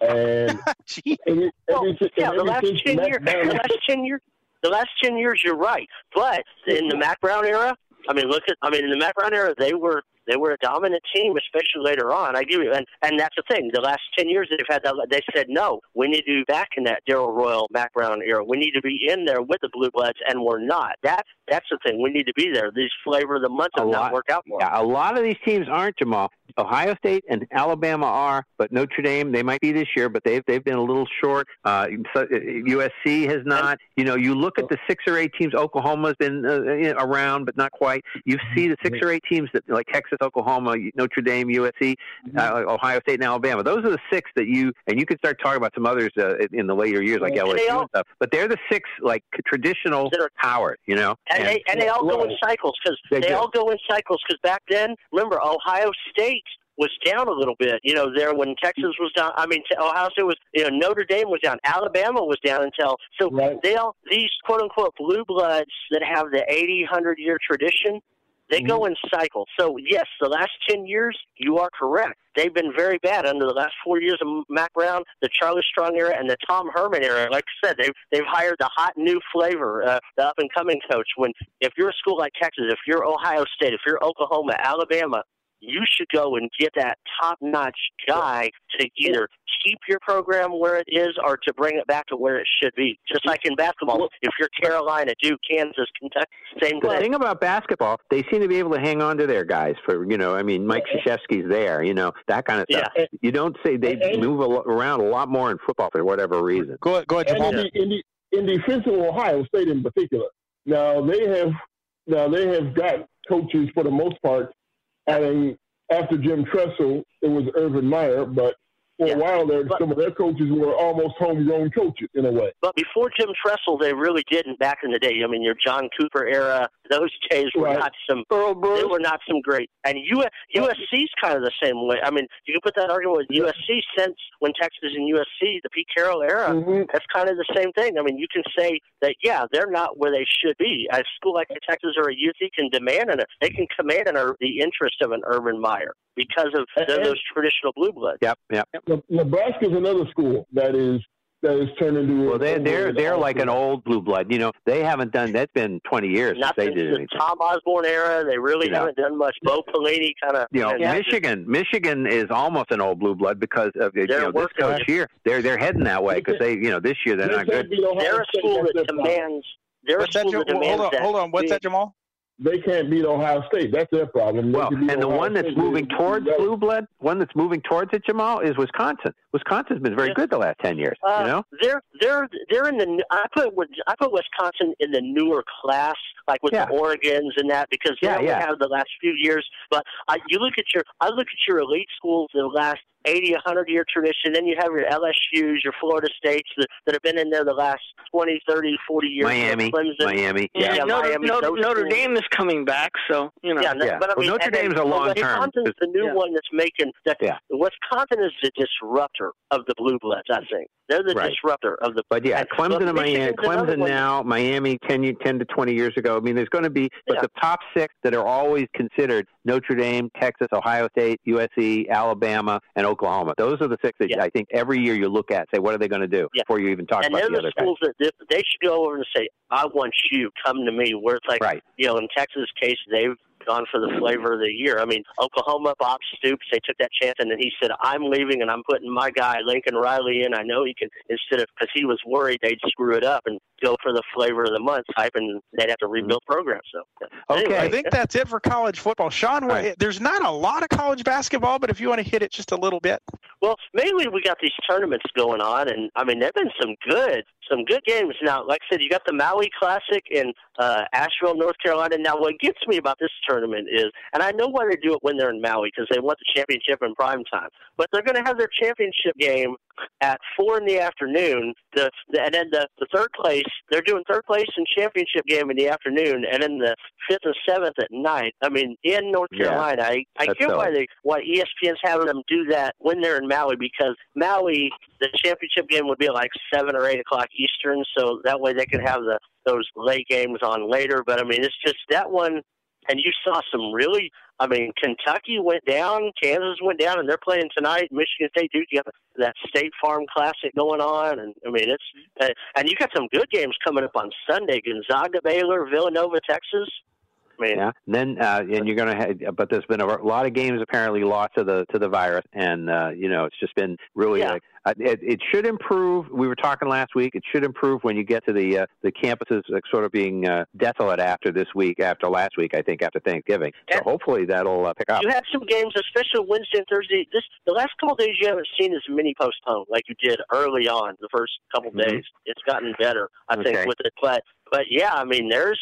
and every, every, yeah, the last ten years, the last ten years, the last ten years, you're right. But in the Mack Brown era, I mean, look at, I mean, in the Mack Brown era, they were they were a dominant team, especially later on. I give you, and and that's the thing. The last ten years, they've had that. They said no, we need to be back in that Darrell Royal, Mack Brown era. We need to be in there with the Blue Bloods, and we're not. That that's the thing. We need to be there. These flavor of the month have not worked out for. Yeah, a lot of these teams aren't Jamal. Ohio State and Alabama are, but Notre Dame they might be this year, but they've they've been a little short. Uh, uh, USC has not. You know, you look at the six or eight teams. Oklahoma's been uh, around, but not quite. You see the six or eight teams that like Texas, Oklahoma, Notre Dame, USC, uh, Ohio State, and Alabama. Those are the six that you and you could start talking about some others uh, in the later years like LSU and stuff. But they're the six like traditional powers. You know, And, they and they all go in cycles because They they, all go in cycles because back then, remember Ohio State was down a little bit. You know, there when Texas was down. I mean, Ohio State was. You know, Notre Dame was down. Alabama was down until so they all these quote unquote blue bloods that have the eighty hundred year tradition. They go in cycles. So yes, the last ten years, you are correct. They've been very bad under the last four years of Mack Brown, the Charlie Strong era, and the Tom Herman era. Like I said, they've they've hired the hot new flavor, uh, the up and coming coach. When if you're a school like Texas, if you're Ohio State, if you're Oklahoma, Alabama, you should go and get that top notch guy to either keep your program where it is or to bring it back to where it should be. Just like in basketball, if you're Carolina, Duke, Kansas, Kentucky, same The thing. thing about basketball, they seem to be able to hang on to their guys for you know. I mean, Mike Krzyzewski's there, you know, that kind of stuff. Yeah. You don't say they move around a lot more in football for whatever reason. Go ahead, go and in, the, in, the, in defense of Ohio State in particular. Now they have now they have got coaches for the most part. Having after Jim Tressel, it was Urban Meyer, but for a while there, some of their coaches were almost homegrown coaches in a way. But before Jim Tressel, they really didn't back in the day. I mean, your John Cooper era, those days were Right. not some. Earl They were not some great. And U, USC's kind of the same way. I mean, you can put that argument with USC since when Texas and USC, the Pete Carroll era. Mm-hmm. That's kind of the same thing. I mean, you can say that yeah, they're not where they should be. A school like Texas or a UC can demand an they can command an, ur- the interest of an Urban Meyer because of they're those traditional blue bloods. Yep, Yep, yep. Ne- Nebraska's another school that is that is turned into. Well, they're they're they're like an old blue blood. You know, they haven't done. That's been twenty years Not since they did the anything. Tom Osborne era. They really You haven't done much. Bo Pelini kind of. You know, Michigan, Michigan is almost an old blue blood because of you They're know this working coach here. They're they're heading that way because they you know this year they're not good. They're a school that demands. They're a school that demands Hold on, that. hold on. What's that, Jamal? They can't beat Ohio State. That's their problem. They Well, can beat and the Ohio one that's State. moving They- towards blue blood, one that's moving towards it, Jamal, is Wisconsin. Wisconsin's been very good the last ten years. Uh, you know, they're they're they're in the. I put I put Wisconsin in the newer class, like with the Oregon's and that, because they Yeah, only yeah. have the last few years. But I, you look at your, I look at your elite schools, the last 80, 100 year tradition. Then you have your LSU's, your Florida States that, that have been in there the last 20, 30, 40 years. Miami, Clemson. Miami, Yeah, yeah. Notre, Miami, Notre, Notre. Dame is coming back, so you know. Yeah, no, but I mean, Well, Notre and then- Dame's a but long term. Wisconsin's the new Yeah. one that's making that. Yeah. Wisconsin is the disruptor of the blue bloods. I think They're the Right. disruptor of the. But yeah, Clemson but and Miami, Clemson now, Miami 10, 10 to 20 years ago. I mean, there's going to be, but Yeah. the top six that are always considered Notre Dame, Texas, Ohio State, USC, Alabama, and Oklahoma. Those are the six that I think every year you look at, say, what are they going to do Yeah. before you even talk and about the other the schools that they, they should go over and say, "I want you. Come to me." Where it's like, Right. you know, in Texas' case, they've gone for the flavor of the year. I mean, Oklahoma, Bob Stoops, they took that chance, and then he said, "I'm leaving, and I'm putting my guy Lincoln Riley in. I know he can." Instead of because he was worried they'd screw it up and go for the flavor of the month type, and they'd have to rebuild programs. So, anyway, I think that's it for college football. Sean, right. there's not a lot of college basketball, but if you want to hit it just a little bit. Well, mainly we got these tournaments going on, and I mean, there've been some good, some good games. Now, like I said, you got the Maui Classic in uh, Asheville, North Carolina. Now, what gets me about this tournament is, and I know why they do it when they're in Maui because they want the championship in prime time, but they're going to have their championship game at four in the afternoon. The, the and then the, the third place, they're doing third place and championship game in the afternoon, and then the fifth and seventh at night. I mean, in North Yeah. Carolina, I I get why they why ESPN's having them do that when they're in Maui because Maui the championship game would be like seven or eight o'clock Eastern, so that way they can have the those late games on later. But I mean, it's just that one, and you saw some really. I mean, Kentucky went down, Kansas went down, and they're playing tonight. Michigan State, dude, you got that State Farm Classic going on, and I mean, it's uh, and you got some good games coming up on Sunday: Gonzaga, Baylor, Villanova, Texas. I mean, Yeah. Then uh, and you're going to have, but there's been a lot of games apparently lost to the to the virus, and uh, you know it's just been really. Yeah. Like, uh, it, it should improve. We were talking last week. It should improve when you get to the uh, the campuses like, sort of being uh, desolate after this week, after last week, I think, after Thanksgiving. So hopefully that'll uh, pick up. You have some games, especially Wednesday and Thursday. This the last couple of days you haven't seen as many postponed like you did early on the first couple Mhm. days. It's gotten better, I Okay. think, with it. But but yeah, I mean, there's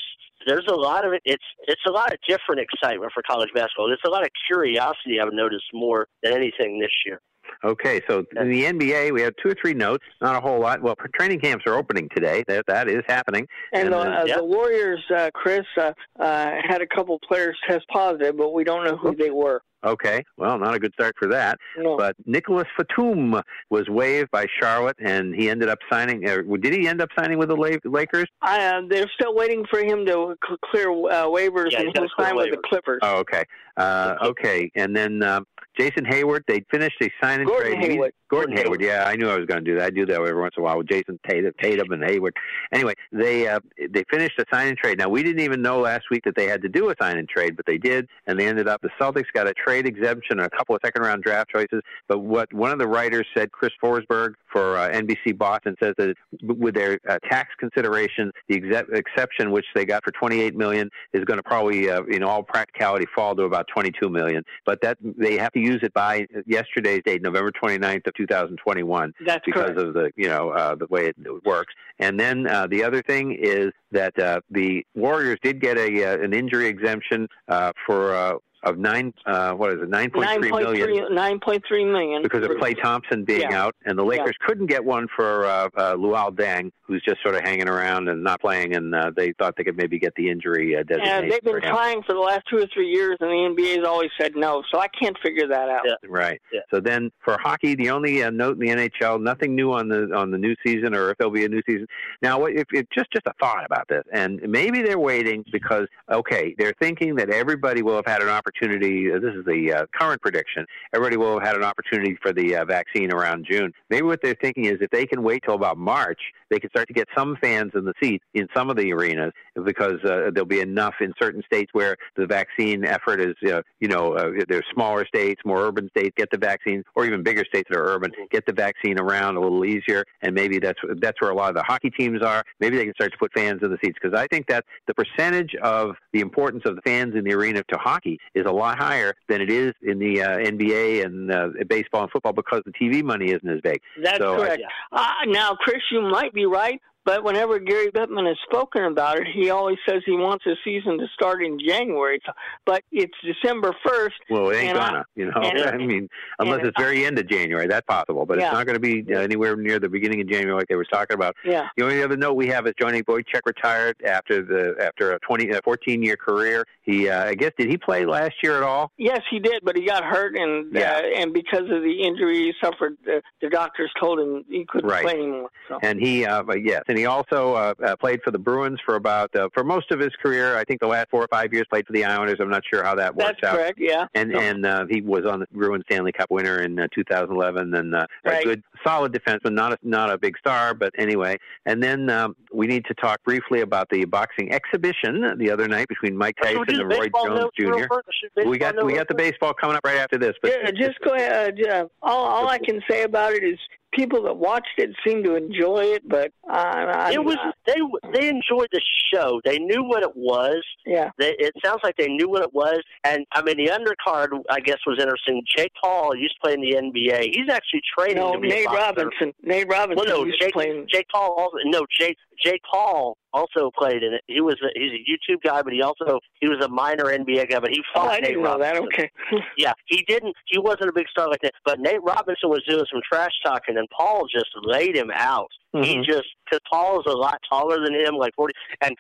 there's a lot of it. It's it's a lot of different excitement for college basketball. It's a lot of curiosity. I've noticed more than anything this year. Okay, so in the NBA, we have two or three notes, not a whole lot. Well, training camps are opening today. That that is happening. And, the, then- uh, the Warriors, uh, Chris, uh, uh, had a couple players test positive, but we don't know who they were. Okay, well, not a good start for that. No. But Nicolas Batum was waived by Charlotte, and he ended up signing. Uh, did he end up signing with the Lakers? I, uh, they're still waiting for him to c- clear uh, waivers, Yeah, and he's gotta he'll sign clear with the Clippers. Oh, okay. Uh, okay, and then um, Jason Hayward. They finished a sign and Gordon trade. Hayward. Gordon Hayward. Yeah, I knew I was going to do that. I do that every once in a while with Jayson Tatum, Tatum and Hayward. Anyway, they uh, they finished a sign and trade. Now we didn't even know last week that they had to do a sign and trade, but they did, and they ended up. The Celtics got a trade exemption, and a couple of second round draft choices. But what one of the writers said, Chris Forsberg for uh, NBC Boston, says that with their uh, tax considerations, the exec- exception which they got for 28 million is going to probably, uh, in all practicality, fall to about 22 million. But that they have to use it by yesterday's date, November 29th of 2021, That's because correct. of the you know uh, the way it works. And then uh, the other thing is that uh, the Warriors did get a uh, an injury exemption uh, for. Uh, of nine, uh, what is it, nine point Nine three point million three, nine point three million. because of Klay Thompson being Yeah. out, and the Lakers couldn't get one for uh, uh, Luol Deng, who's just sort of hanging around and not playing, and uh, they thought they could maybe get the injury uh, designation And they've been for trying for the last two or three years, and the NBA has always said no. So I can't figure that out. Right. So then for hockey, the only uh, note in the NHL, nothing new on the on the new season, or if there'll be a new season. Now, what- if, if just just a thought about this, and maybe they're waiting because okay, they're thinking that everybody will have had an opportunity. Uh, This is the uh, current prediction. Everybody will have had an opportunity for the uh, vaccine around June. Maybe what they're thinking is if they can wait till about March, they can start to get some fans in the seats in some of the arenas because uh, there'll be enough in certain states where the vaccine effort is, uh, you know, uh, there's smaller states, more urban states get the vaccine, or even bigger states that are urban get the vaccine around a little easier, and maybe that's that's where a lot of the hockey teams are. Maybe they can start to put fans in the seats because I think that the percentage of the importance of the fans in the arena to hockey is a lot higher than it is in the uh, NBA and uh, baseball and football because the TV money isn't as big. That's So, correct. Uh, now, Chris, you might be right, But whenever Gary Bettman has spoken about it, he always says he wants the season to start in January. But it's December first. Well, it ain't gonna, you know. I mean, unless it's very end of January, that's possible. But Yeah. it's not going to be uh, anywhere near the beginning of January like they were talking about. Yeah. The only other note we have is Johnny Boychuk retired after the after a 20, uh, 14 year career. He, uh, I guess, did he play last year at all? Yes, he did, but he got hurt, and Yeah. uh, and because of the injury he suffered, the, the doctors told him he couldn't Right. play anymore. So. And he, uh, yes, and he also uh, uh, played for the Bruins for about uh, for most of his career. I think the last four or five years played for the Islanders. I'm not sure how that That's worked out. correct. Yeah. And and uh, he was on the Bruins Stanley Cup winner in uh, 2011, and uh, a Right. good, solid defenseman. Not a, not a big star, but anyway. And then um, we need to talk briefly about the boxing exhibition the other night between Mike Tyson and Roy Jones Jr. We got we got the baseball coming up right after this. But Yeah, just go ahead. Uh, all, all I can say about it is people that watched it seemed to enjoy it, but uh, I, It was they they enjoyed the show. They knew what it was. Yeah. They, it sounds like they knew what it was, and I mean the undercard I guess was interesting. Jake Paul used to play in the NBA. He's actually training no to be Nate. Robinson. Nate Robinson Well, no, Jake, to play. Jake Paul also no Jake Jake Paul also played in it. He was a, he's a YouTube guy, but he also he was a minor NBA guy, but he Oh, fought I Nate didn't know that. Robinson. Okay. Yeah, he didn't. He wasn't a big star like that. But Nate Robinson was doing some trash talking, and Paul just laid him out. He Mhm. just because Paul is a lot taller than him, like forty. And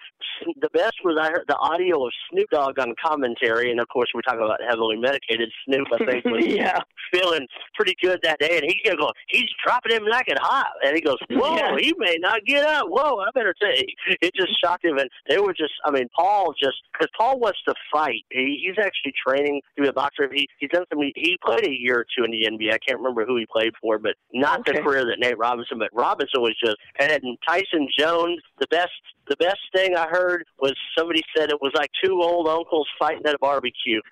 the best was I heard the audio of Snoop Dogg on commentary, and of course we're talking about heavily medicated. Snoop, I think, was Yeah. feeling pretty good that day, and he's gonna go. He's dropping him like it hot, and he goes, "Whoa, Yeah. he may not get up. Whoa, I better take." It just shocked him, and they were just. I mean, Paul just because Paul wants to fight. He, he's actually training to be a boxer. He he's done some. He played a year or two in the NBA. I can't remember who he played for, but not the career that Nate Robinson. But Robinson was just, and Tyson Jones. The best. The best thing I heard was somebody said it was like two old uncles fighting at a barbecue.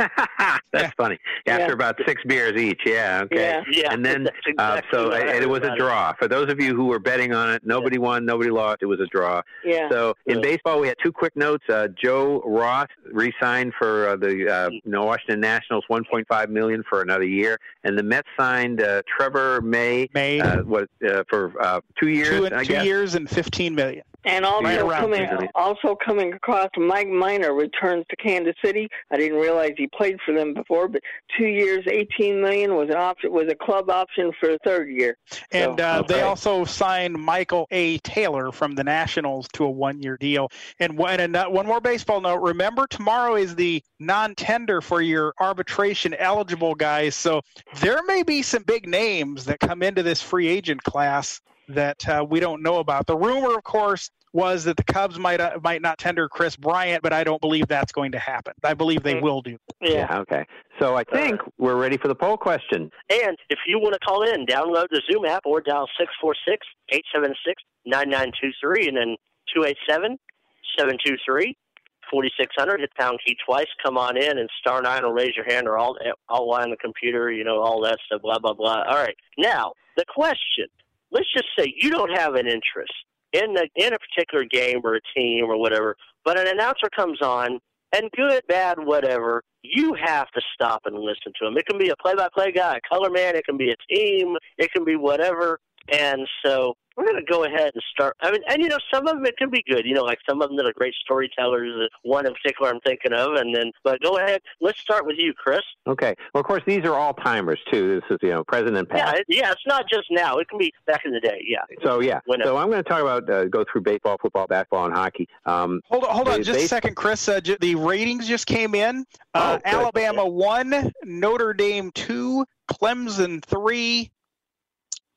That's funny. After Yeah. about six beers each, yeah, okay. Yeah. Yeah, and then, that's uh, so what and it was a about it. draw. For those of you who were betting on it, nobody won, nobody lost. It was a draw. Yeah. So in baseball, we had two quick notes. Uh, Joe Ross re-signed for uh, the uh, you know, Washington Nationals, 1.5 million for another year, and the Mets signed uh, Trevor May, May. uh, what uh, for uh, two years? Two, I two years and fifteen million. And also Right coming, also coming across, Mike Minor returns to Kansas City. I didn't realize he played for them before, but two years, eighteen million was an option, was a club option for the third year. And So, uh, they also signed Michael A. Taylor from the Nationals to a one-year deal. And one, and one more baseball note: remember, tomorrow is the non-tender for your arbitration eligible guys. So there may be some big names that come into this free agent class that uh, we don't know about. The rumor, of course. Was that the Cubs might uh, might not tender Kris Bryant, but I don't believe that's going to happen. I believe they will do. Yeah. Okay. So I think we're ready for the poll question. And if you want to call in, download the Zoom app or dial 646 876 9923 and then 287 723 4600. Hit pound key twice. Come on in and star nine will raise your hand or all, all on the computer, you know, all that stuff, blah, blah, blah. All right. Now, the question let's just say you don't have an interest in, the, in a particular game or a team or whatever, but an announcer comes on and good, bad, whatever, you have to stop and listen to him. It can be a play-by-play guy, a color man. It can be a team. It can be whatever. And so we're going to go ahead and start. I mean, and you know, some of them it can be good. You know, like some of them that are great storytellers. uh, One in particular I'm thinking of. And then, but go ahead. Let's start with you, Chris. Okay. Well, of course, these are all timers too. This is you know present and past. Yeah, yeah. It's not just now. It can be back in the day. Yeah. So yeah, Whenever. so I'm going to talk about uh, go through baseball, football, basketball, and hockey. Um, Hold on, hold on, the just a second, Chris. Uh, j- the ratings just came in. Uh, Oh, good. Alabama one, Notre Dame two, Clemson three,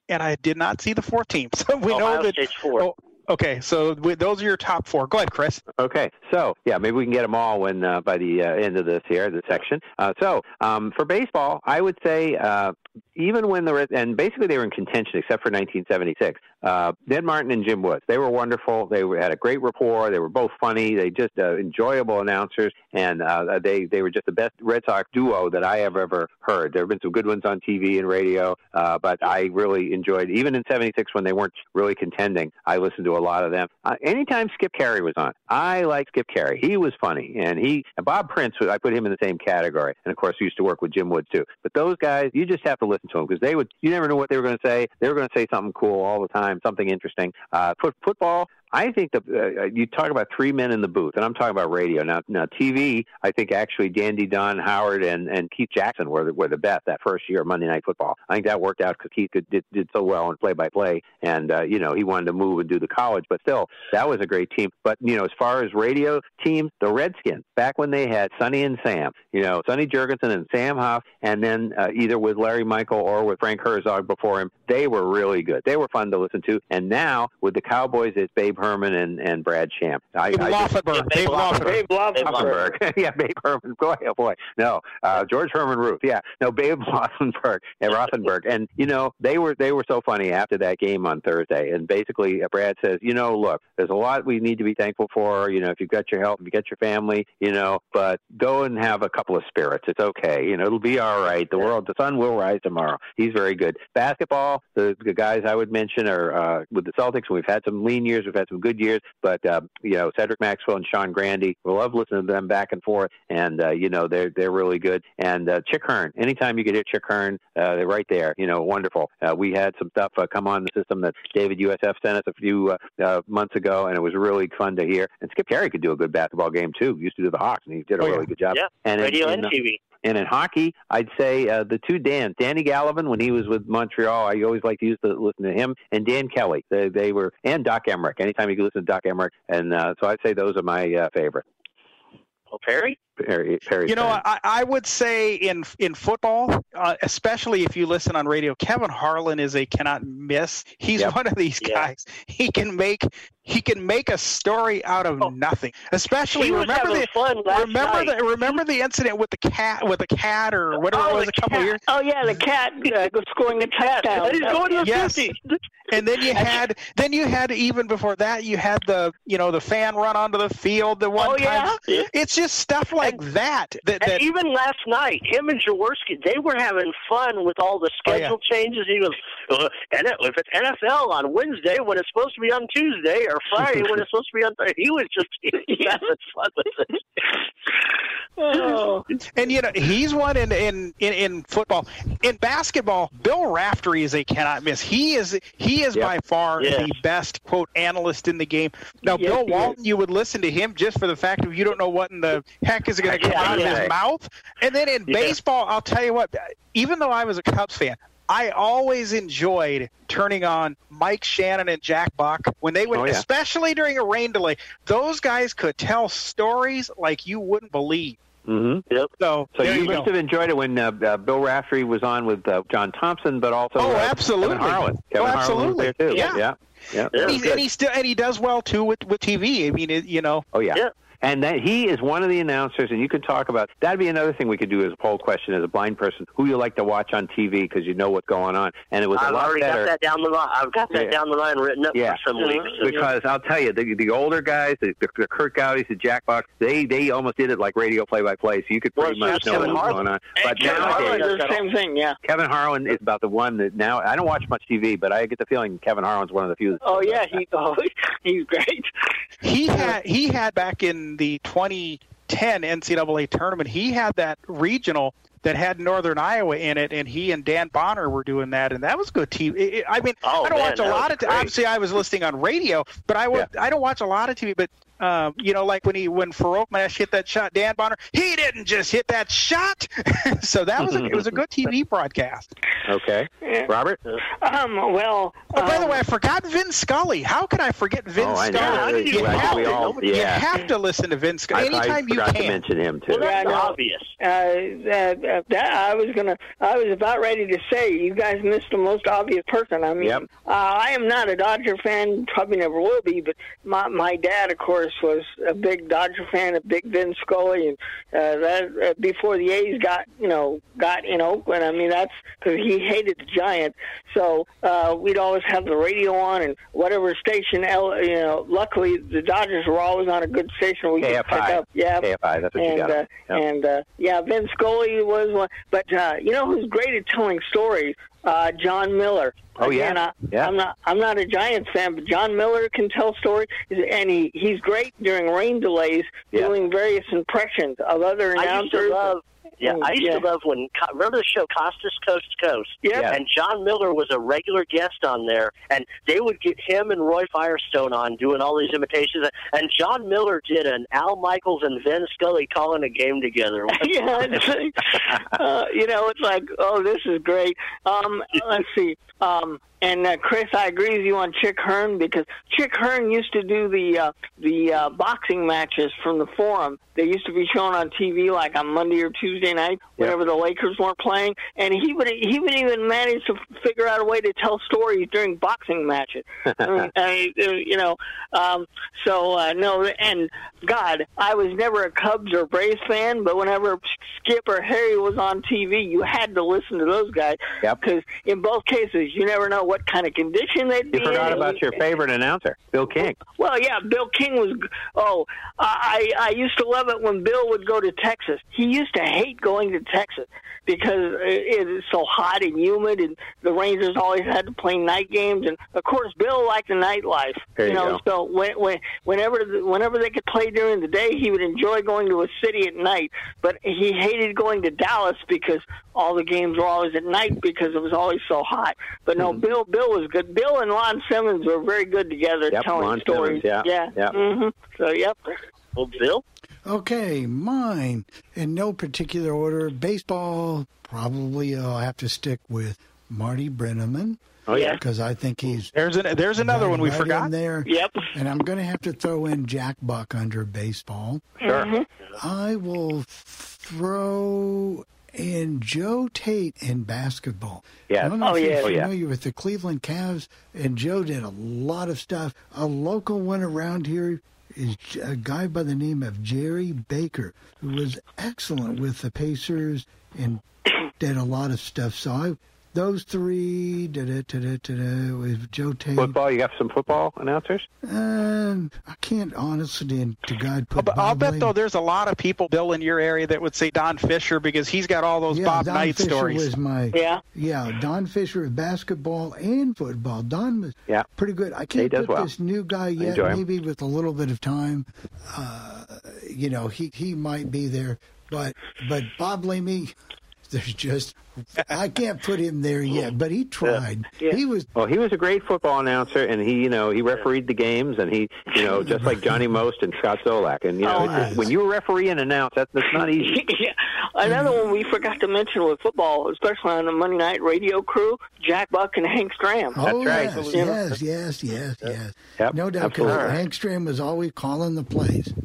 and I did not see the fourth team. So we Ohio know that. State's four. Oh, okay, so we, those are your top four. Go ahead, Chris. Okay, so yeah, maybe we can get them all when uh, by the uh, end of this here, the section. Uh, so um, for baseball, I would say uh, even when the Red- and basically they were in contention except for 1976. Uh, Ned Martin and Jim Woods, they were wonderful. They were, had a great rapport. They were both funny. They just uh, enjoyable announcers, and uh, they they were just the best Red Sox duo that I have ever heard. There have been some good ones on TV and radio, uh, but I really enjoyed even in '76 when they weren't really contending. I listened to a lot of them. Uh, anytime Skip Caray was on, I liked Skip Caray. He was funny, and he and Bob Prince. I put him in the same category, and of course, he used to work with Jim Woods too. But those guys, you just have to listen to them because they would. You never know what they were going to say. They were going to say something cool all the time, something interesting. Uh, foot, football. I think the uh, you talk about three men in the booth, and I'm talking about radio now. Now TV, I think actually Dandy Don Howard and and Keith Jackson were the, were the best that first year of Monday Night Football. I think that worked out because Keith could, did did so well in play by play, and uh, you know he wanted to move and do the college, but still that was a great team. But you know as far as radio teams, the Redskins back when they had Sonny and Sam, you know Sonny Jurgensen and Sam Huff, and then uh, either with Larry Michael or with Frank Herzog before him, they were really good. They were fun to listen to. And now with the Cowboys, it's Babe and, and Brad Sham. I, Babe I just- Laufenberg. Babe Laufenberg. Babe Laufenberg. Laufenberg. yeah, Babe Herman. Boy, oh boy. No, uh, George Herman Ruth. Yeah, no, Babe Laufenberg and Rothenberg. And you know, they were they were so funny after that game on Thursday. And basically, uh, Brad says, you know, look, there's a lot we need to be thankful for. You know, if you've got your health, if you got your family, you know, but go and have a couple of spirits. It's okay. You know, it'll be all right. The world, the sun will rise tomorrow. He's very good. Basketball, the, the guys I would mention are uh, with the Celtics. We've had some lean years, we've had some good years, but uh, you know, Cedric Maxwell and Sean Grande, we love listening to them back and forth, and uh, you know, they're they're really good. And uh, Chick Hearn, anytime you could hit Chick Hearn, uh, they're right there. You know, wonderful. Uh, we had some stuff uh, come on the system that David USF sent us a few uh, uh, months ago, and it was really fun to hear. And Skip Caray could do a good basketball game too. He used to do the Hawks, and he did a Oh, yeah. really good job. Yeah, and radio in, and TV. And in hockey, I'd say uh, the two Dans, Danny Gallivan when he was with Montreal, I always like to use to listen to him, and Dan Kelly. They, they were and Doc Emrick. Anytime you can listen to Doc Emrick, and uh, so I'd say those are my uh, favorite. Oh, Perry. Perry, Perry You know, I, I would say in in football, uh, especially if you listen on radio, Kevin Harlan is a cannot miss. He's Yep. one of these guys. He can make he can make a story out of nothing. Especially remember the fun remember night. the remember the incident with the cat with the cat or whatever Oh, it was a couple cat. of years. Oh yeah, the cat uh, scoring a touchdown. He's going to the Yes. 50. And then you had then you had even before that you had the you know the fan run onto the field the one Oh, time. yeah? It's just stuff like that that, And that even last night, him and Jaworski, they were having fun with all the Oh, yeah. schedule changes. He was, uh, and if it's NFL on Wednesday when it's supposed to be on Tuesday, or Friday when it's supposed to be on Thursday, he was just he was having fun with it. Oh. And you know he's one in in in, in football. In basketball, Bill Raftery is a cannot miss. He is he is Yep. by far Yes. the best quote analyst in the game. Now, Yes, Bill Walton, you would listen to him just for the fact of you don't know what in the heck is going to come Yeah, out of his mouth. And then in Yeah. baseball, I'll tell you what. Even though I was a Cubs fan. I always enjoyed turning on Mike Shannon and Jack Buck when they would, Oh, yeah. especially during a rain delay. Those guys could tell stories like you wouldn't believe. hmm Yep. So, So you you must go. have enjoyed it when uh, uh, Bill Raftery was on with uh, John Thompson, but also Oh, uh, absolutely. Kevin Harlan. Oh, Kevin Harlan was absolutely. there too. Yeah. yeah, yeah. Yeah. and, he's, and he still and he does well too with with TV. I mean, it, you know, Oh yeah. Yeah. And that he is one of the announcers, and you could talk about that'd be another thing we could do as a poll question as a blind person who you like to watch on TV because you know what's going on, and it was I've a lot already better. got that down the line. I've got that Yeah. down the line written up Yeah. for some weeks. Mm-hmm. Because I'll tell you, the, the older guys, the, the Kurt Gowdies, the Jack Bucks, they they almost did it like radio play by play, so you could pretty Well, much so know Kevin what was Harlan- going on. But Kevin nowadays, Harlan Harlan the same thing. Yeah. Kevin Harlan is about the one that now I don't watch much TV, but I get the feeling Kevin Harlan's one of the few. Oh yeah, he oh, he's great. he had he had back in the 2010 NCAA tournament. He had that regional that had Northern Iowa in it, and he and Dan Bonner were doing that, and that was good TV. I mean, Oh, I don't man, watch a lot of. T- obviously, I was listening on radio, but I would, I don't watch a lot of TV. But um, you know, like when he when Farokhmanesh hit that shot, Dan Bonner, he didn't just hit that shot. so that was a, it was a good TV broadcast. Okay, Yeah. Robert. Um. Well. Oh, by the um, way, I forgot Vin Scully. How could I forget Vin Oh, I know. Scully? You you, forget? have to, all- you have to listen to Vin Scully I, I anytime you forgot to mention him too. Well, that's Yeah, I obvious. Uh, that, uh, that I was gonna. I was about ready to say you guys missed the most obvious person. I mean, Yep. uh, I am not a Dodger fan. Probably never will be. But my my dad, of course, was a big Dodger fan, a big Vin Scully, and uh, that uh, before the A's got you know got in Oakland. I mean, that's because he hated the Giants. So uh, we'd always have the radio on and whatever station. El- You know, luckily the Dodgers were always on a good station we could pick up. Yeah, KFI. That's what you and got. uh, Yep. and uh, yeah, Vin Scully was one. But uh, you know who's great at telling stories? Uh, Jon Miller. Oh, yeah. Again, I, Yeah. I'm not. I'm not a Giants fan, but Jon Miller can tell stories, and he he's great during rain delays, Yeah. doing various impressions of other I used to announcers. love Yeah, I used Yeah. to love when remember the show Costas Coast to Coast. Yeah. And Jon Miller was a regular guest on there, and they would get him and Roy Firestone on doing all these imitations. And Jon Miller did an Al Michaels and Vin Scully calling a game together. yeah, it's like, uh, you know, it's like, oh, this is great. Um, let's see. Um, and uh, Chris, I agree with you on Chick Hearn because Chick Hearn used to do the uh, the uh, boxing matches from the Forum. They used to be shown on TV like on Monday or Tuesday night whenever the Lakers weren't playing, and he would he would even manage to figure out a way to tell stories during boxing matches. I mean, I, you know, um, so uh, no, and God, I was never a Cubs or Braves fan, but whenever Skip or Harry was on TV, you had to listen to those guys because in both cases, you never know what kind of condition they'd be You forgot in. about your favorite announcer, Bill King. Well, yeah, Bill King was. Oh, I I used to love it when Bill would go to Texas. He used to hate going to Texas because it is so hot and humid, and the Rangers always had to play night games. And of course, Bill liked the nightlife. There you know, so when, when whenever whenever they could play during the day, he would enjoy going to a city at night. But he hated going to Dallas because all the games were always at night because it was always so hot. But no, Bill Bill was good. Bill and Lon Simmons were very good together Yep, telling Lon stories. Simmons, yeah, yeah. yeah. hmm So yep. Well, Bill. Okay, mine in no particular order. Baseball, probably I'll have to stick with Marty Brennaman. Oh, yeah. because I think he's There's an, there's another one we right forgot. there. Yep. And I'm going to have to throw in Jack Buck under baseball. Sure. Mm-hmm. I will throw in Joe Tait in basketball. Yeah. I don't know Oh, if yeah. you're Oh, yeah. familiar with the Cleveland Cavs, and Joe did a lot of stuff. A local one around here is a guy by the name of Jerry Baker, who was excellent with the Pacers and did a lot of stuff. So I, those three, da da da da da, with Joe Tait. Football, you got some football announcers? Um, I can't honestly, to God, put. But I'll bet Lane- though there's a lot of people, Bill, in your area that would say Don Fisher because he's got all those Yeah, Bob Don Knight Fisher stories. was my yeah yeah. Don Fisher with basketball and football. Don was yeah pretty good. I He can't does put well. this new guy yet. enjoy him. Maybe with a little bit of time, uh, you know, he he might be there. But but Bob Lamey, there's just I can't put him there yet. But he tried. He was Well, he was a great football announcer, and he, you know, he refereed the games, and he, you know, just like Johnny Most and Scott Zolak, and you know, Oh, nice. when you referee and announce, that's, that's not easy. yeah. Another one we forgot to mention with football, especially on the Monday night radio crew, Jack Buck and Hank Stram. Oh, right. Yes, You know? yes, yes, yes, yes. Yep, no doubt, because absolutely. Hank Stram was always calling the plays.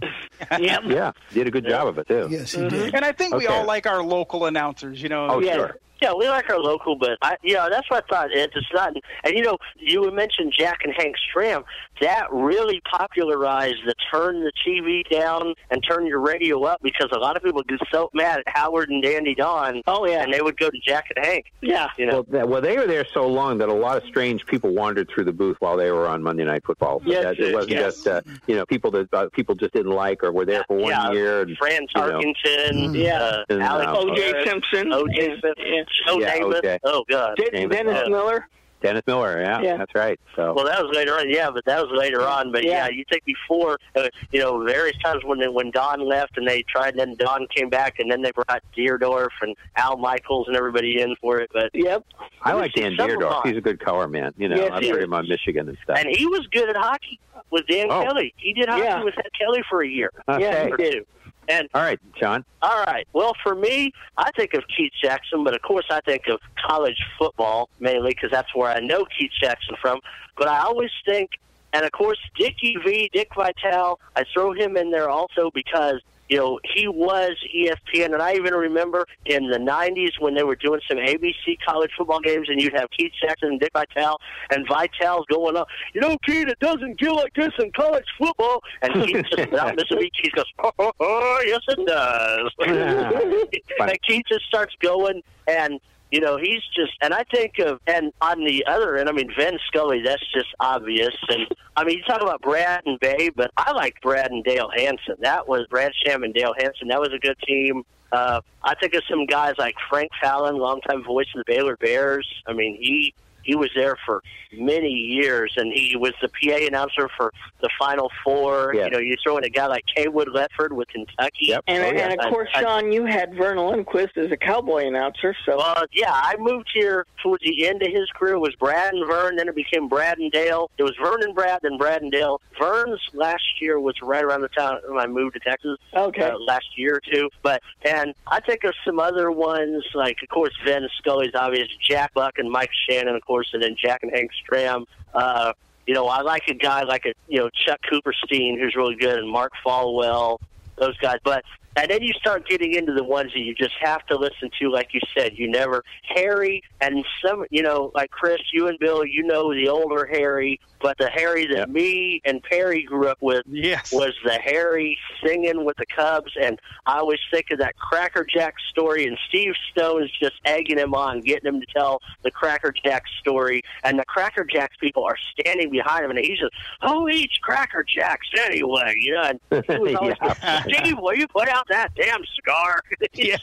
Yep. Yeah, did a good job of it too. Yes, Mm-hmm. he did. And I think we all like our local announcers. You know. Oh, yeah. sure. Yeah, we like our local, but I, you know, that's what I thought. It's, it's not, and you know, you mentioned Jack and Hank Stram. That really popularized the turn the TV down and turn your radio up because a lot of people get so mad at Howard and Dandy Don. Oh yeah, and they would go to Jack and Hank. Yeah, you know. Well, that, well, they were there so long that a lot of strange people wandered through the booth while they were on Monday Night Football. But Yes, that, it wasn't yes. just uh, you know people that uh, people just didn't like or were there for one yeah, year. And, Fran you know. Tarkenton, Yeah. uh, And, Alex um, O.J. Simpson. O.J. Simpson, Yeah. Joe Yeah, Namath. Oh God, Den- James Dennis Bond. Miller. Dennis Miller, yeah, Yeah. that's right. So Well, that was later on. Yeah, but that was later on. But yeah, Yeah. you think before, uh, you know, various times when they, when Don left and they tried, and then Don came back, and then they brought Dierdorf and Al Michaels and everybody in for it. But Yep. I like Dan Dierdorf. He's a good color man. You know, Yes, I've heard him on Michigan and stuff. and he was good at hockey with Dan Oh. Kelly. He did hockey Yeah. with Kelly for a year. Okay. or two. And All right, John. All right. Well, for me, I think of Keith Jackson, but of course I think of college football mainly because that's where I know Keith Jackson from. But I always think, and of course, Dickie V, Dick Vitale, I throw him in there also because. You know, he was ESPN, and I even remember in the '90s when they were doing some ABC college football games, and you'd have Keith Jackson and Dick Vitale, and Vitale's going up. You know, Keith, it doesn't get like this in college football, and Keith just without missing a beat, Keith goes, "Oh, oh, oh yes, it does." and Keith just starts going, and you know he's just. And I think of, and on the other end, I mean Vin Scully. That's just obvious. And I mean you talk about Brad and Bay, but I like Brad and Dale Hansen. That was Brad Sham and Dale Hansen. That was a good team. Uh, I think of some guys like Frank Fallon, longtime voice of the Baylor Bears. I mean he he was there for many years, and he was the PA announcer for the Final Four. Yes. You know, you throw in a guy like Cawood Ledford with Kentucky. And, Oh, and of course, Sean, you had Vernon Lundquist as a Cowboy announcer. So Well, yeah, I moved here towards the end of his career. It was Brad and Vern, then it became Brad and Dale. It was Vern and Brad, then Brad and Dale. Vern's last year was right around the time I moved to Texas. Okay. Uh, last year or two. But, and I think of some other ones, like, of course, Vin Scully's obvious, Jack Buck and Mike Shannon, of course, and then Jack and Hank Stram. Uh, you know, I like a guy like a, you know, Chuck Cooperstein, who's really good, and Mark Followill, those guys. But and then you start getting into the ones that you just have to listen to, like you said. You never Harry and some, you know, like Chris, you and Bill, you know the older Harry, but the Harry that me and Perry grew up with yes. was the Harry singing with the Cubs, and I always think of that Cracker Jack story, and Steve Stone's just egging him on, getting him to tell the Cracker Jack story, and the Cracker Jacks people are standing behind him, and he's just, who eats Cracker Jacks anyway? You know, and he was always, Steve, will you put out that damn scar. yeah.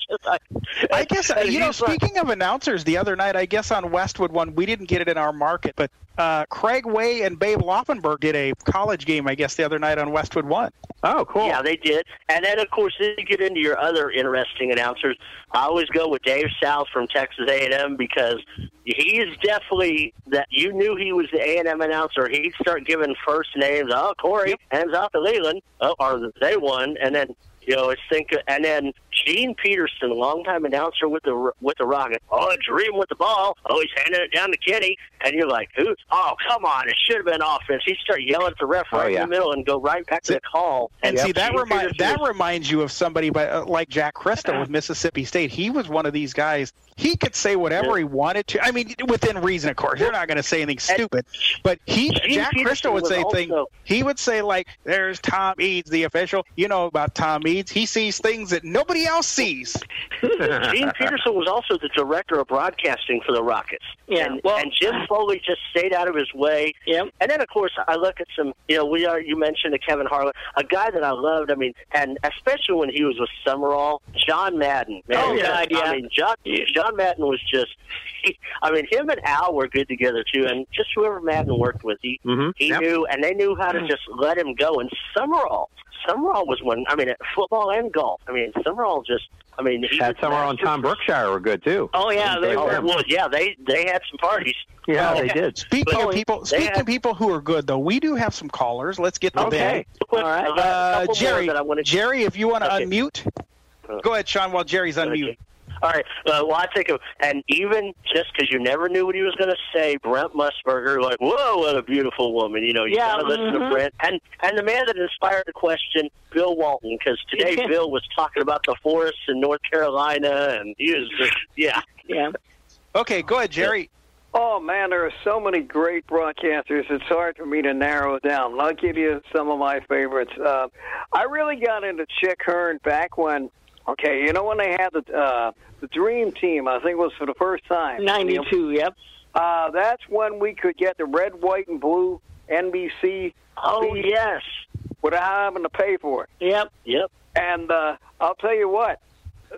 I guess uh, you know. he's like- Speaking of announcers, the other night, I guess on Westwood one, we didn't get it in our market, but uh, Craig Way and Babe Laufenberg did a college game, I guess, the other night on Westwood one. Oh, cool. Yeah, they did. And then, of course, then you get into your other interesting announcers. I always go with Dave South from Texas A&M because he is definitely that. You knew he was the A&M announcer. He'd start giving first names. Oh, Corey, hands off to Leland. Oh, or they won, and then. You know, it's think, and then Gene Peterson, a longtime announcer with the with the Rocket. Oh, dream with the ball. Oh, he's handing it down to Kenny, and you're like, who? Oh, come on! It should have been offense. He start yelling at the ref Oh, right yeah. in the middle and go right back to the call. And see that Gene remind Peterson that reminds you of somebody, but uh, like Jack Cristil with Mississippi State. He was one of these guys. He could say whatever he wanted to. I mean, within reason, of course. You're not going to say anything stupid, but he Gene Jack Cristil would say things. He would say like, "There's Tom Eads, the official. You know about Tom Eads. He sees things that nobody else sees." Gene Peterson was also the director of broadcasting for the Rockets. Yeah, And, well- and Jim Foley just stayed out of his way. Yeah. And then, of course, I look at some, you know, we are, you mentioned a Kevin Harlan, a guy that I loved. I mean, and especially when he was with Summerall, John Madden. Man, Oh, just- yeah. I mean, John, John Madden was just, he, I mean, him and Al were good together, too. And just whoever Madden worked with, he, Mhm. he Yep. knew, and they knew how to just let him go. And Summerall, Summerall was one, I mean, football and golf. I mean, Summerall just, I mean, he Had was Summerall and Tom Brookshier were good too. Oh yeah, they were. well, yeah, they they had some parties. Yeah, Oh, they did. Speaking But of people, they speaking had- of people who are good, though, we do have some callers. Let's get to Okay. them. All right. Uh, Jerry, Jerry, if you want to Okay. unmute, go ahead, Sean. While Jerry's unmute. All right. Uh, well, I think of, and even just because you never knew what he was going to say, Brent Musburger, like, whoa, what a beautiful woman. You know, you Yeah, got to listen to mhm. Brent. And and the man that inspired the question, Bill Walton, because today Bill was talking about the forests in North Carolina, and he was just, yeah. Yeah. Okay, go ahead, Jerry. Oh man, there are so many great broadcasters. It's hard for me to narrow it down. I'll give you some of my favorites. Uh, I really got into Chick Hearn back when. Okay, you know when they had the uh, the Dream Team. I think it was for the first time. Ninety-two. Yep. Uh, that's when we could get the red, white, and blue NBC. Oh feed yes. Without having to pay for it. Yep. Yep. And uh, I'll tell you what,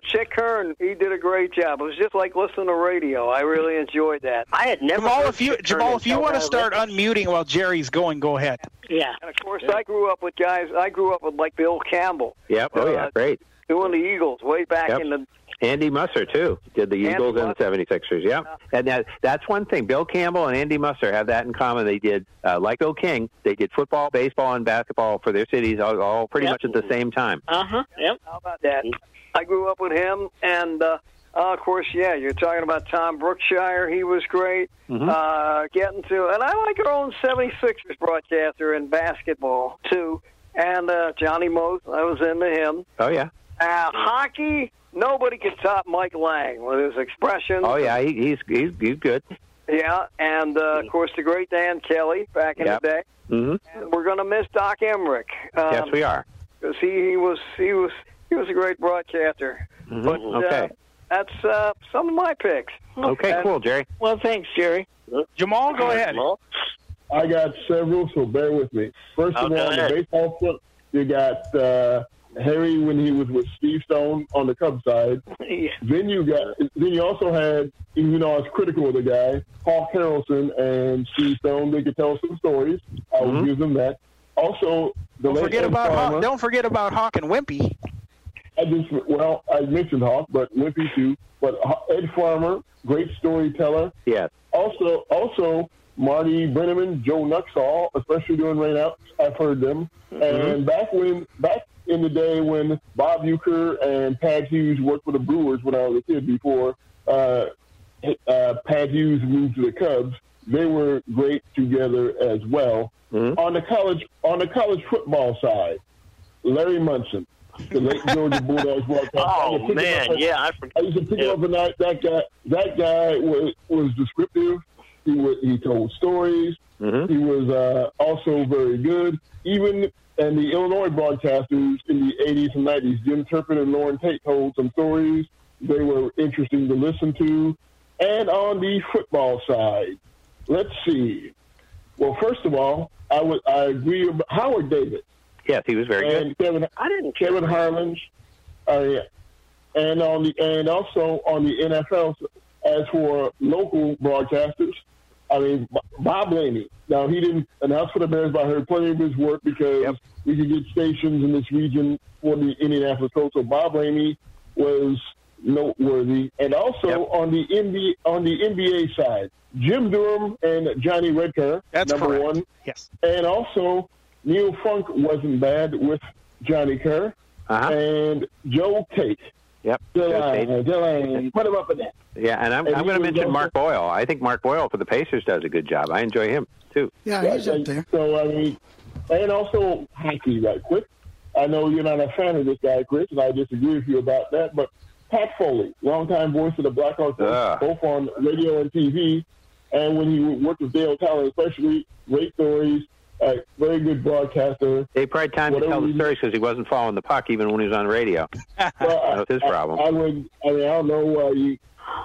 Chick Hearn, he did a great job. It was just like listening to radio. I really enjoyed that. I had never. Jamal, heard if you Chick Hearn Jamal, if you want to start listened. unmuting while Jerry's going, go ahead. Yeah. And of course, I grew up with guys. I grew up with like Bill Campbell. Yep. Oh yeah, Uh, great. Doing the Eagles way back Yep. in the Andy Musser too did the Andy Eagles and the 76ers. Yep. And that that's one thing. Bill Campbell and Andy Musser have that in common. They did uh, like Bill King. They did football, baseball, and basketball for their cities all, all pretty Yep. much at the same time. Uh huh. Yep. How about that? I grew up with him, and uh, uh, of course, yeah, you're talking about Tom Brookshier. He was great. Mhm. Uh, getting to, and I like our own 76ers broadcaster in basketball too, and uh, Johnny Moth. I was into him. Oh yeah. Uh, hockey, nobody can top Mike Lange with his expressions. Oh yeah. He, he's he's he's good. Yeah, and uh, of course the great Dan Kelly back in Yep. the day. hmm And we're going to miss Doc Emrick. Um, yes, we are. because he, he was he was he was a great broadcaster. Mhm. But okay. uh, that's uh, some of my picks. okay. And- Cool, Jerry. Well, thanks, Jerry. Jamal, go ahead. Jamal? I got several, so bear with me. First Oh, of go all, the baseball front, you got uh, Harry when he was with Steve Stone on the Cubs side. Then you got then you also had even though I was critical of the guy, Hawk Harrelson and Steve Stone. They could tell some stories. I would mm-hmm. give them that. Also, the Don't forget about Farmer. Hawk, don't forget about Hawk and Wimpy. I just well, I mentioned Hawk, but Wimpy too. But Ed Farmer, great storyteller. Yes. Also, also Marty Brennaman, Joe Nuxhall, especially during rainouts. I've heard them. And back when back in the day when Bob Uecker and Pat Hughes worked for the Brewers when I was a kid before uh, uh, Pat Hughes moved to the Cubs, they were great together as well. On the college on the college football side, Larry Munson, the late Georgia Bulldogs Oh used to pick him man, up- yeah, I forget. I used to pick him up and that that guy that guy was was descriptive. He was, he told stories. He was uh, also very good. Even and the Illinois broadcasters in the 80s and 90s, Jim Turpin and Loren Tate told some stories. They were interesting to listen to. And on the football side, let's see. Well, first of all, I would I agree with Howard David. Yes, he was very and good. Kevin, I didn't Kevin Harlan, uh, yeah. and on the and also on the NFL. As for local broadcasters, I mean Bob Lamey. Now he didn't announce for the Bears, but I heard plenty of his work because we could get stations in this region for the Indianapolis Colts. So Bob Lamey was noteworthy, and also on the NBA on the NBA side, Jim Durham and Johnny Red Kerr. That's number correct. one. Yes. And also, Neil Funk wasn't bad with Johnny Kerr. Uh-huh. And Joe Tait. Yep. Joe Tait. Delane, Delane, put him up in that. Yeah, and I'm, And I'm going to mention also- Mark Boyle. I think Mark Boyle for the Pacers does a good job. I enjoy him too. Yeah, he's up there. So, I mean, and also hockey, right quick. I know you're not a fan of this guy, Chris, and I disagree with you about that, but Pat Foley, longtime voice of the Blackhawks, Ugh. both on radio and TV, and when he worked with Dale Tyler, especially, great stories, very good broadcaster. He probably time to tell the stories because he wasn't following the puck even when he was on radio. Well, that was his problem. I, I would. I mean, I don't know. Uh, you,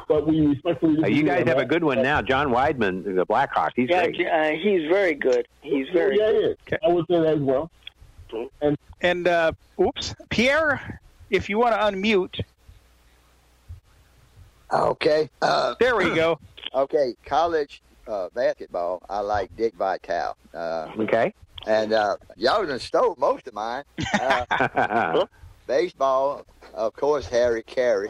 but we respectfully. Uh, you guys on have a good one now. John Wiedeman, the Blackhawk. He's yeah, great. uh, he's very good. He's very yeah, good. yeah. I would say that as well. And And uh, oops, Pierre, if you want to unmute, Okay. Uh, there we go. okay, college uh, basketball. I like Dick Vitale. Uh, okay. And uh, y'all done stole most of mine. Uh, baseball, of course, Harry Caray.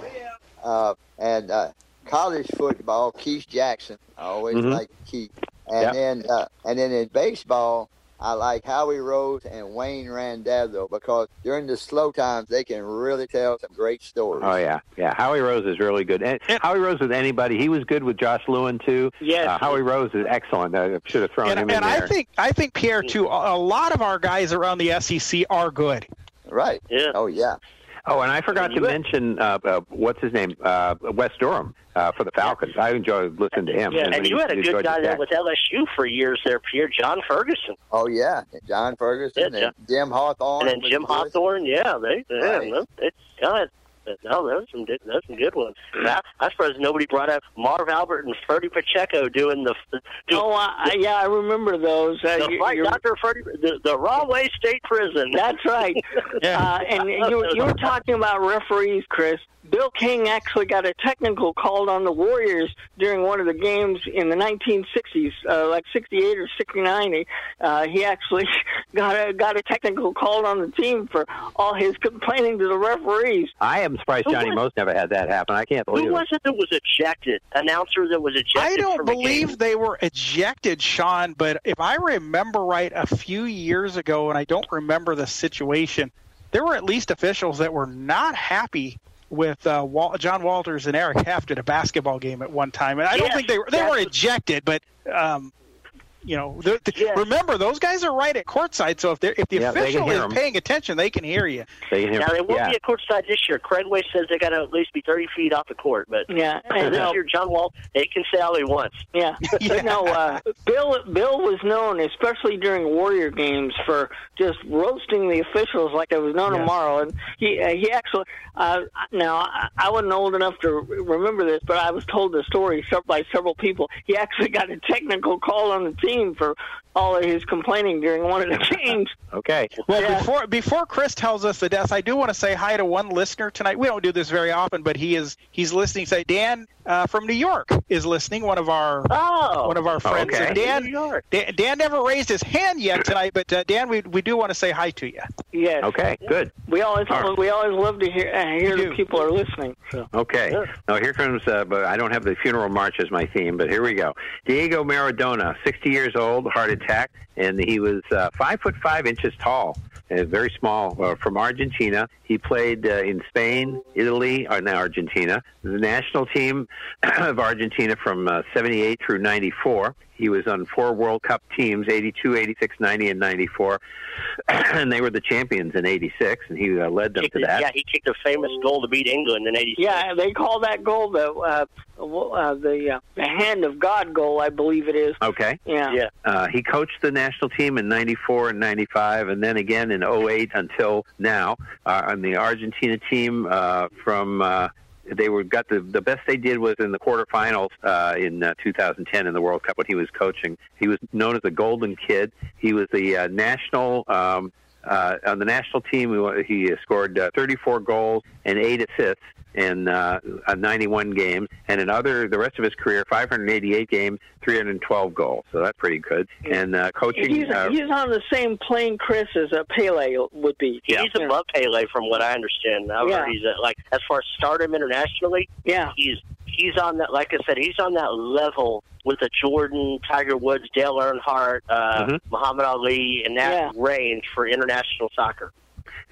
Uh, and uh, college football, Keith Jackson. I always Mhm. like Keith. And Yep. then, uh, and then in baseball, I like Howie Rose and Wayne Randazzo because during the slow times they can really tell some great stories. Oh yeah, yeah. Howie Rose is really good. And Howie Rose with anybody. He was good with Josh Lewin too. Yes. Uh, Howie Rose is excellent. I should have thrown And, him and in there. I think I think Pierre too. A a lot of our guys around the SEC are good. Right. Yeah. Oh yeah. Oh, and I forgot to mention uh, uh, what's his name, uh, Wes Durham uh, for the Falcons. I enjoy listening to him. Yeah, when and you was had a good guy there Tech. with LSU for years there, Pierre John Ferguson, Oh yeah. John Ferguson Yeah, and Jim Hawthorne. and then Jim. Hawthorne. Yeah, they, yeah, Right. no, they, No, those some good, those some good ones. I, I'm surprised nobody brought up Marv Albert and Ferdie Pacheco doing the. the do, Oh, I, I- yeah, I remember those. Uh, the you- fight, Doctor Ferdie, the, the Rahway State Prison. That's right. Uh, and you, you were talking about referees, Chris. Bill King actually got a technical called on the Warriors during one of the games in the 1960s, uh, like 68 or 69. He, uh, he actually got a got a technical called on the team for all his complaining to the referees. I am surprised Johnny was- Most never had that happen. I can't believe Who it. was it that was ejected? Announcer that was ejected. I don't from a game? believe they were ejected, Sean, but if I remember right, a few years ago, and I don't remember the situation, there were at least officials that were not happy with uh, Wal- John Walters and Eric Heft at a basketball game at one time, and I don't think they were they weren't ejected, but. Um, you know, the, the, remember those guys are right at courtside. So if they're if the Yeah, they can official hear is 'em. paying attention, they can hear you. They can hear- Now they won't yeah. be at courtside this year. Craig Way says they got to at least be 30 feet off the court, but Yeah, this and no, year John Wall, they can say all he wants. Yeah, but no. Uh, Bill Bill was known, especially during Warrior games, for just roasting the officials like there was no Yes. tomorrow. And he uh, he actually uh, now I, I wasn't old enough to remember this, but I was told the story by several people. He actually got a technical call on the team team for all of his complaining during one of the games. Okay. Well, before before Chris tells us the death, I do want to say hi to one listener tonight. We don't do this very often, but he is he's listening. Say Dan uh, from New York is listening. One of our oh, one of our friends. okay. And Dan, New York. Dan Dan never raised his hand yet tonight, but uh, Dan, we we do want to say hi to you. Yes. Okay, good. We always All right. we always love to hear uh, hear that people are listening. So. Okay. Now here comes, uh, but I don't have the funeral march as my theme, but here we go. Diego Maradona, 60 years old, heart attack, and he was uh, five foot five inches tall. Uh, very small, uh, from Argentina. He played uh, in Spain, Italy, or now Argentina. The national team of Argentina from uh, 78 through 94. He was on four World Cup teams 82, 86, 90, and 94. and they were the champions in 86, and he uh, led them to that. Yeah, he kicked a famous goal to beat England in '86. Yeah, they call that goal the uh, uh, the uh, the hand of God goal, I believe it is. Okay. Yeah. Yeah. Uh, he coached the national team in '94 and '95, and then again in '08 until now. Uh, on the Argentina team uh, from uh, they were got the the best they did was in the quarterfinals uh, in uh, 2010 in the World Cup when he was coaching. He was known as the Golden Kid. He was the uh, national. Um, uh, on the national team, he he scored uh, 34 goals and eight assists in uh, uh, 91 games, and in other the rest of his career, 588 games, 312 goals. So that's pretty good. And uh, coaching. He's uh, he's on the same plane, Chris, as a Pele would be. He's above Pele, from what I understand. I've Yeah. heard he's uh like as far as stardom internationally. Yeah, he's he's on that. Like I said, he's on that level with a Jordan, Tiger Woods, Dale Earnhardt, uh, Mhm. Muhammad Ali, in that Yeah. range for international soccer.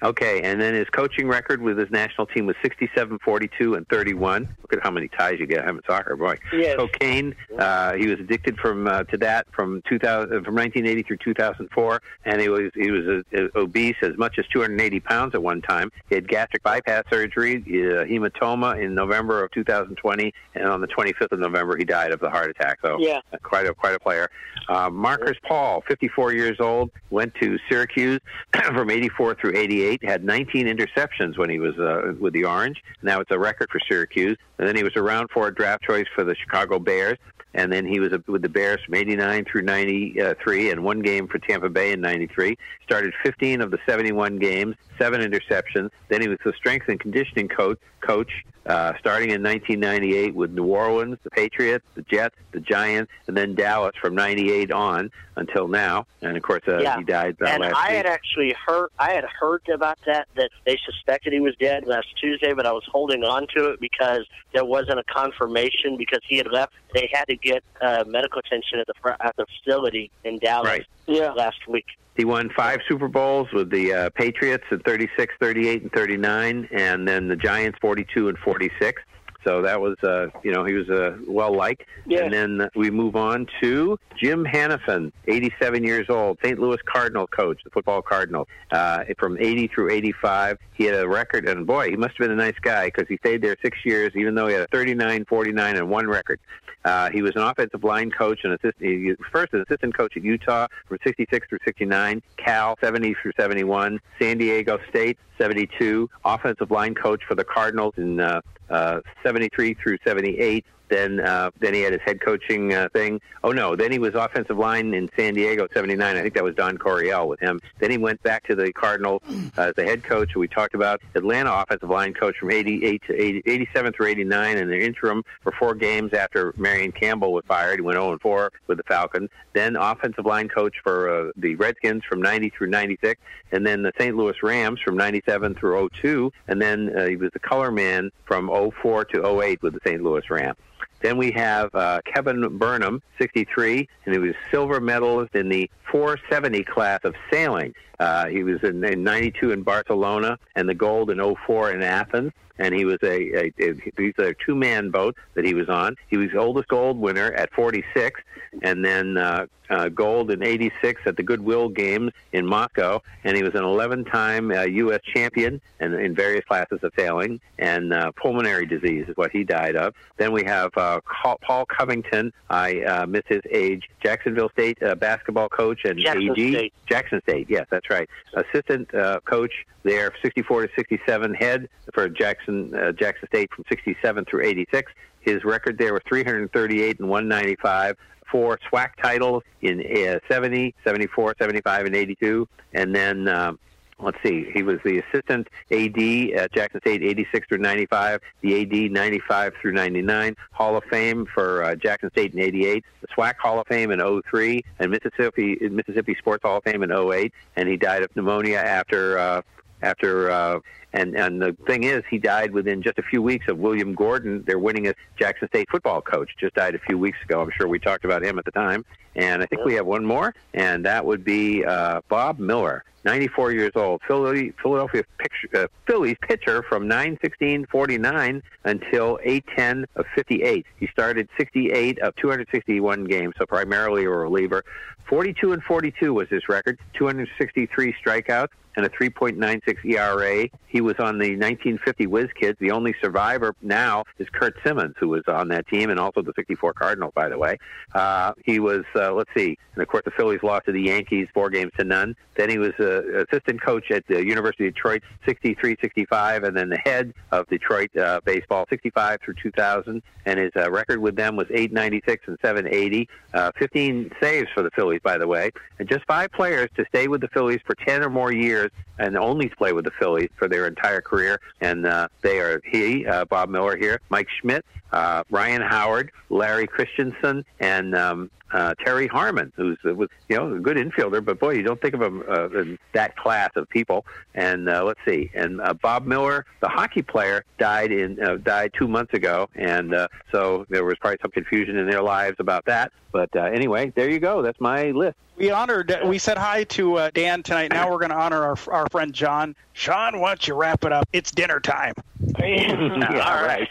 Okay, and then his coaching record with his national team was 67, 42, and 31. Look at how many ties you get having soccer, boy. Yes. Cocaine, uh, he was addicted from uh, to that from 2000, from 1980 through 2004, and he was he was uh, obese as much as 280 pounds at one time. He had gastric bypass surgery, uh, hematoma in November of 2020, and on the 25th of November he died of the heart attack. So Yeah. uh, quite a quite a player. Uh, Markus Paul, 54 years old, went to Syracuse from 84 through 88. Had 19 interceptions when he was uh, with the Orange. Now it's a record for Syracuse. And then he was a round four draft choice for the Chicago Bears. And then he was with the Bears from 89 through 93 and one game for Tampa Bay in 93. Started 15 of the 71 games, seven interceptions. Then he was the strength and conditioning coach, coach uh, starting in 1998 with New Orleans, the Patriots, the Jets, the Giants, and then Dallas from 98 on until now. And of course, uh, yeah. he died uh, and last I week. had actually heard I had heard about that that they suspected he was dead last Tuesday, but I was holding on to it because there wasn't a confirmation because he had left. They had to get uh, medical attention at the fr- at the facility in Dallas Right. yeah. last week. He won five Super Bowls with the uh, Patriots at 36, 38, and 39, and then the Giants 42 and 46. So that was, uh, you know, he was uh, well liked. Yeah. And then we move on to Jim Hanifan, 87 years old, St. Louis Cardinal coach, the football Cardinal, uh, from 80 through 85. He had a record, and boy, he must have been a nice guy because he stayed there six years, even though he had a 39, 49, and one record. Uh, he was an offensive line coach and assistant. He was first an assistant coach at Utah from 66 through 69, Cal 70 through 71, San Diego State 72, offensive line coach for the Cardinals in uh, uh, 73 through 78. Then, uh, then he had his head coaching uh, thing. Oh no! Then he was offensive line in San Diego '79. I think that was Don Coryell with him. Then he went back to the Cardinals uh, as the head coach. who We talked about Atlanta offensive line coach from '88 to 80, 87 through '89, and the interim for four games after Marion Campbell was fired. He went 0 4 with the Falcons. Then offensive line coach for uh, the Redskins from '90 through '96, and then the St. Louis Rams from '97 through 02, and then uh, he was the color man from 04 to 08 with the St. Louis Rams. Then we have uh, Kevin Burnham, 63, and he was silver medalist in the 470 class of sailing. Uh, he was in, in 92 in Barcelona and the gold in 04 in Athens. And he was a, a, a he's a two man boat that he was on. He was the oldest gold winner at 46, and then uh, uh, gold in 86 at the Goodwill Games in Moscow. And he was an 11 time uh, U.S. champion and in various classes of sailing. And uh, pulmonary disease is what he died of. Then we have uh, Paul Covington. I uh, miss his age. Jacksonville State uh, basketball coach and Jackson AD. State. Jackson State, yes, that's right. Assistant uh, coach there, 64 to 67. Head for Jackson uh, Jackson State from 67 through 86. His record there was 338 and 195 four SWAC titles in uh, 70, 74, 75, and 82. And then, um, let's see, he was the assistant AD at Jackson State 86 through 95, the AD 95 through 99, Hall of Fame for uh, Jackson State in 88, the SWAC Hall of Fame in 03, and Mississippi Mississippi Sports Hall of Fame in 08. And he died of pneumonia after. Uh, after uh, and and the thing is, he died within just a few weeks of William Gordon, their winningest Jackson State football coach. Just died a few weeks ago. I'm sure we talked about him at the time. And I think we have one more, and that would be uh, Bob Miller. 94 years old, Philadelphia picture, uh, Phillies pitcher from 9-16-49 until 8-10 of 58. He started 68 of 261 games, so primarily a reliever. 42 and 42 was his record, 263 strikeouts and a 3.96 ERA. He was on the 1950 Whiz Kids. The only survivor now is Curt Simmons, who was on that team, and also the 64 Cardinal, by the way. Uh, he was, uh, let's see, and of course the Phillies lost to the Yankees four games to none. Then he was uh, assistant coach at the University of Detroit, 63, 65, and then the head of Detroit uh, baseball, 65 through 2000. And his uh, record with them was 896 and 780. Uh, 15 saves for the Phillies, by the way, and just five players to stay with the Phillies for 10 or more years and only play with the Phillies for their entire career. And uh, they are he, uh, Bob Miller here, Mike Schmidt, uh, Ryan Howard, Larry Christenson, and um, uh, Terry Harmon, who's uh, was you know a good infielder, but boy, you don't think of him uh, in that class of people. And uh, let's see, and uh, Bob Miller, the hockey player, died in uh, died two months ago, and uh, so there was probably some confusion in their lives about that. But uh, anyway, there you go. That's my list. We honored. We said hi to uh, Dan tonight. Now we're going to honor our our friend John. Sean, why don't you wrap it up? It's dinner time. All right.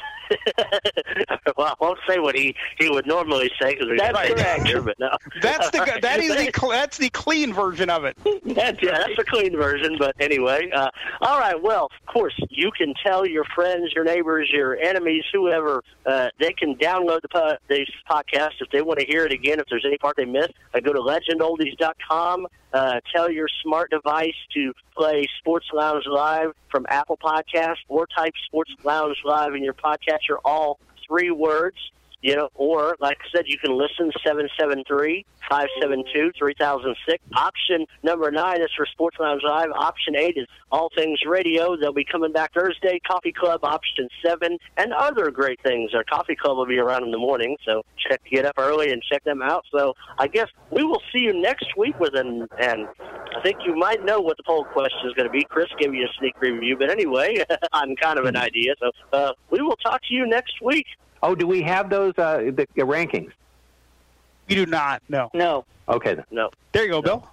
well, I won't say what he, he would normally say because That's right correct. here, but no. That's the that is the that's the clean version of it. That's yeah, that's the clean version. But anyway, uh, all right. Well, of course, you can tell your friends, your neighbors, your enemies, whoever. Uh, they can download the po- these podcasts if they want to hear it again. If there's any part they missed, uh, go to legendoldies.com. Uh, tell your smart device to play Sports Lounge Live from Apple Podcasts or type Sports Lounge Live in your podcatcher, all three words. You know, or like I said, you can listen 773-572-3006. Option number nine is for Sports Lounge Live. Option eight is All Things Radio. They'll be coming back Thursday. Coffee Club, option seven, and other great things. Our Coffee Club will be around in the morning, so check get up early and check them out. So I guess we will see you next week with an, and I think you might know what the poll question is going to be. Chris gave you a sneak preview, but anyway, I'm kind of an idea. So uh, we will talk to you next week. Oh, do we have those uh, the, the rankings? We do not. No. No. Okay then. No. There you go, Bill.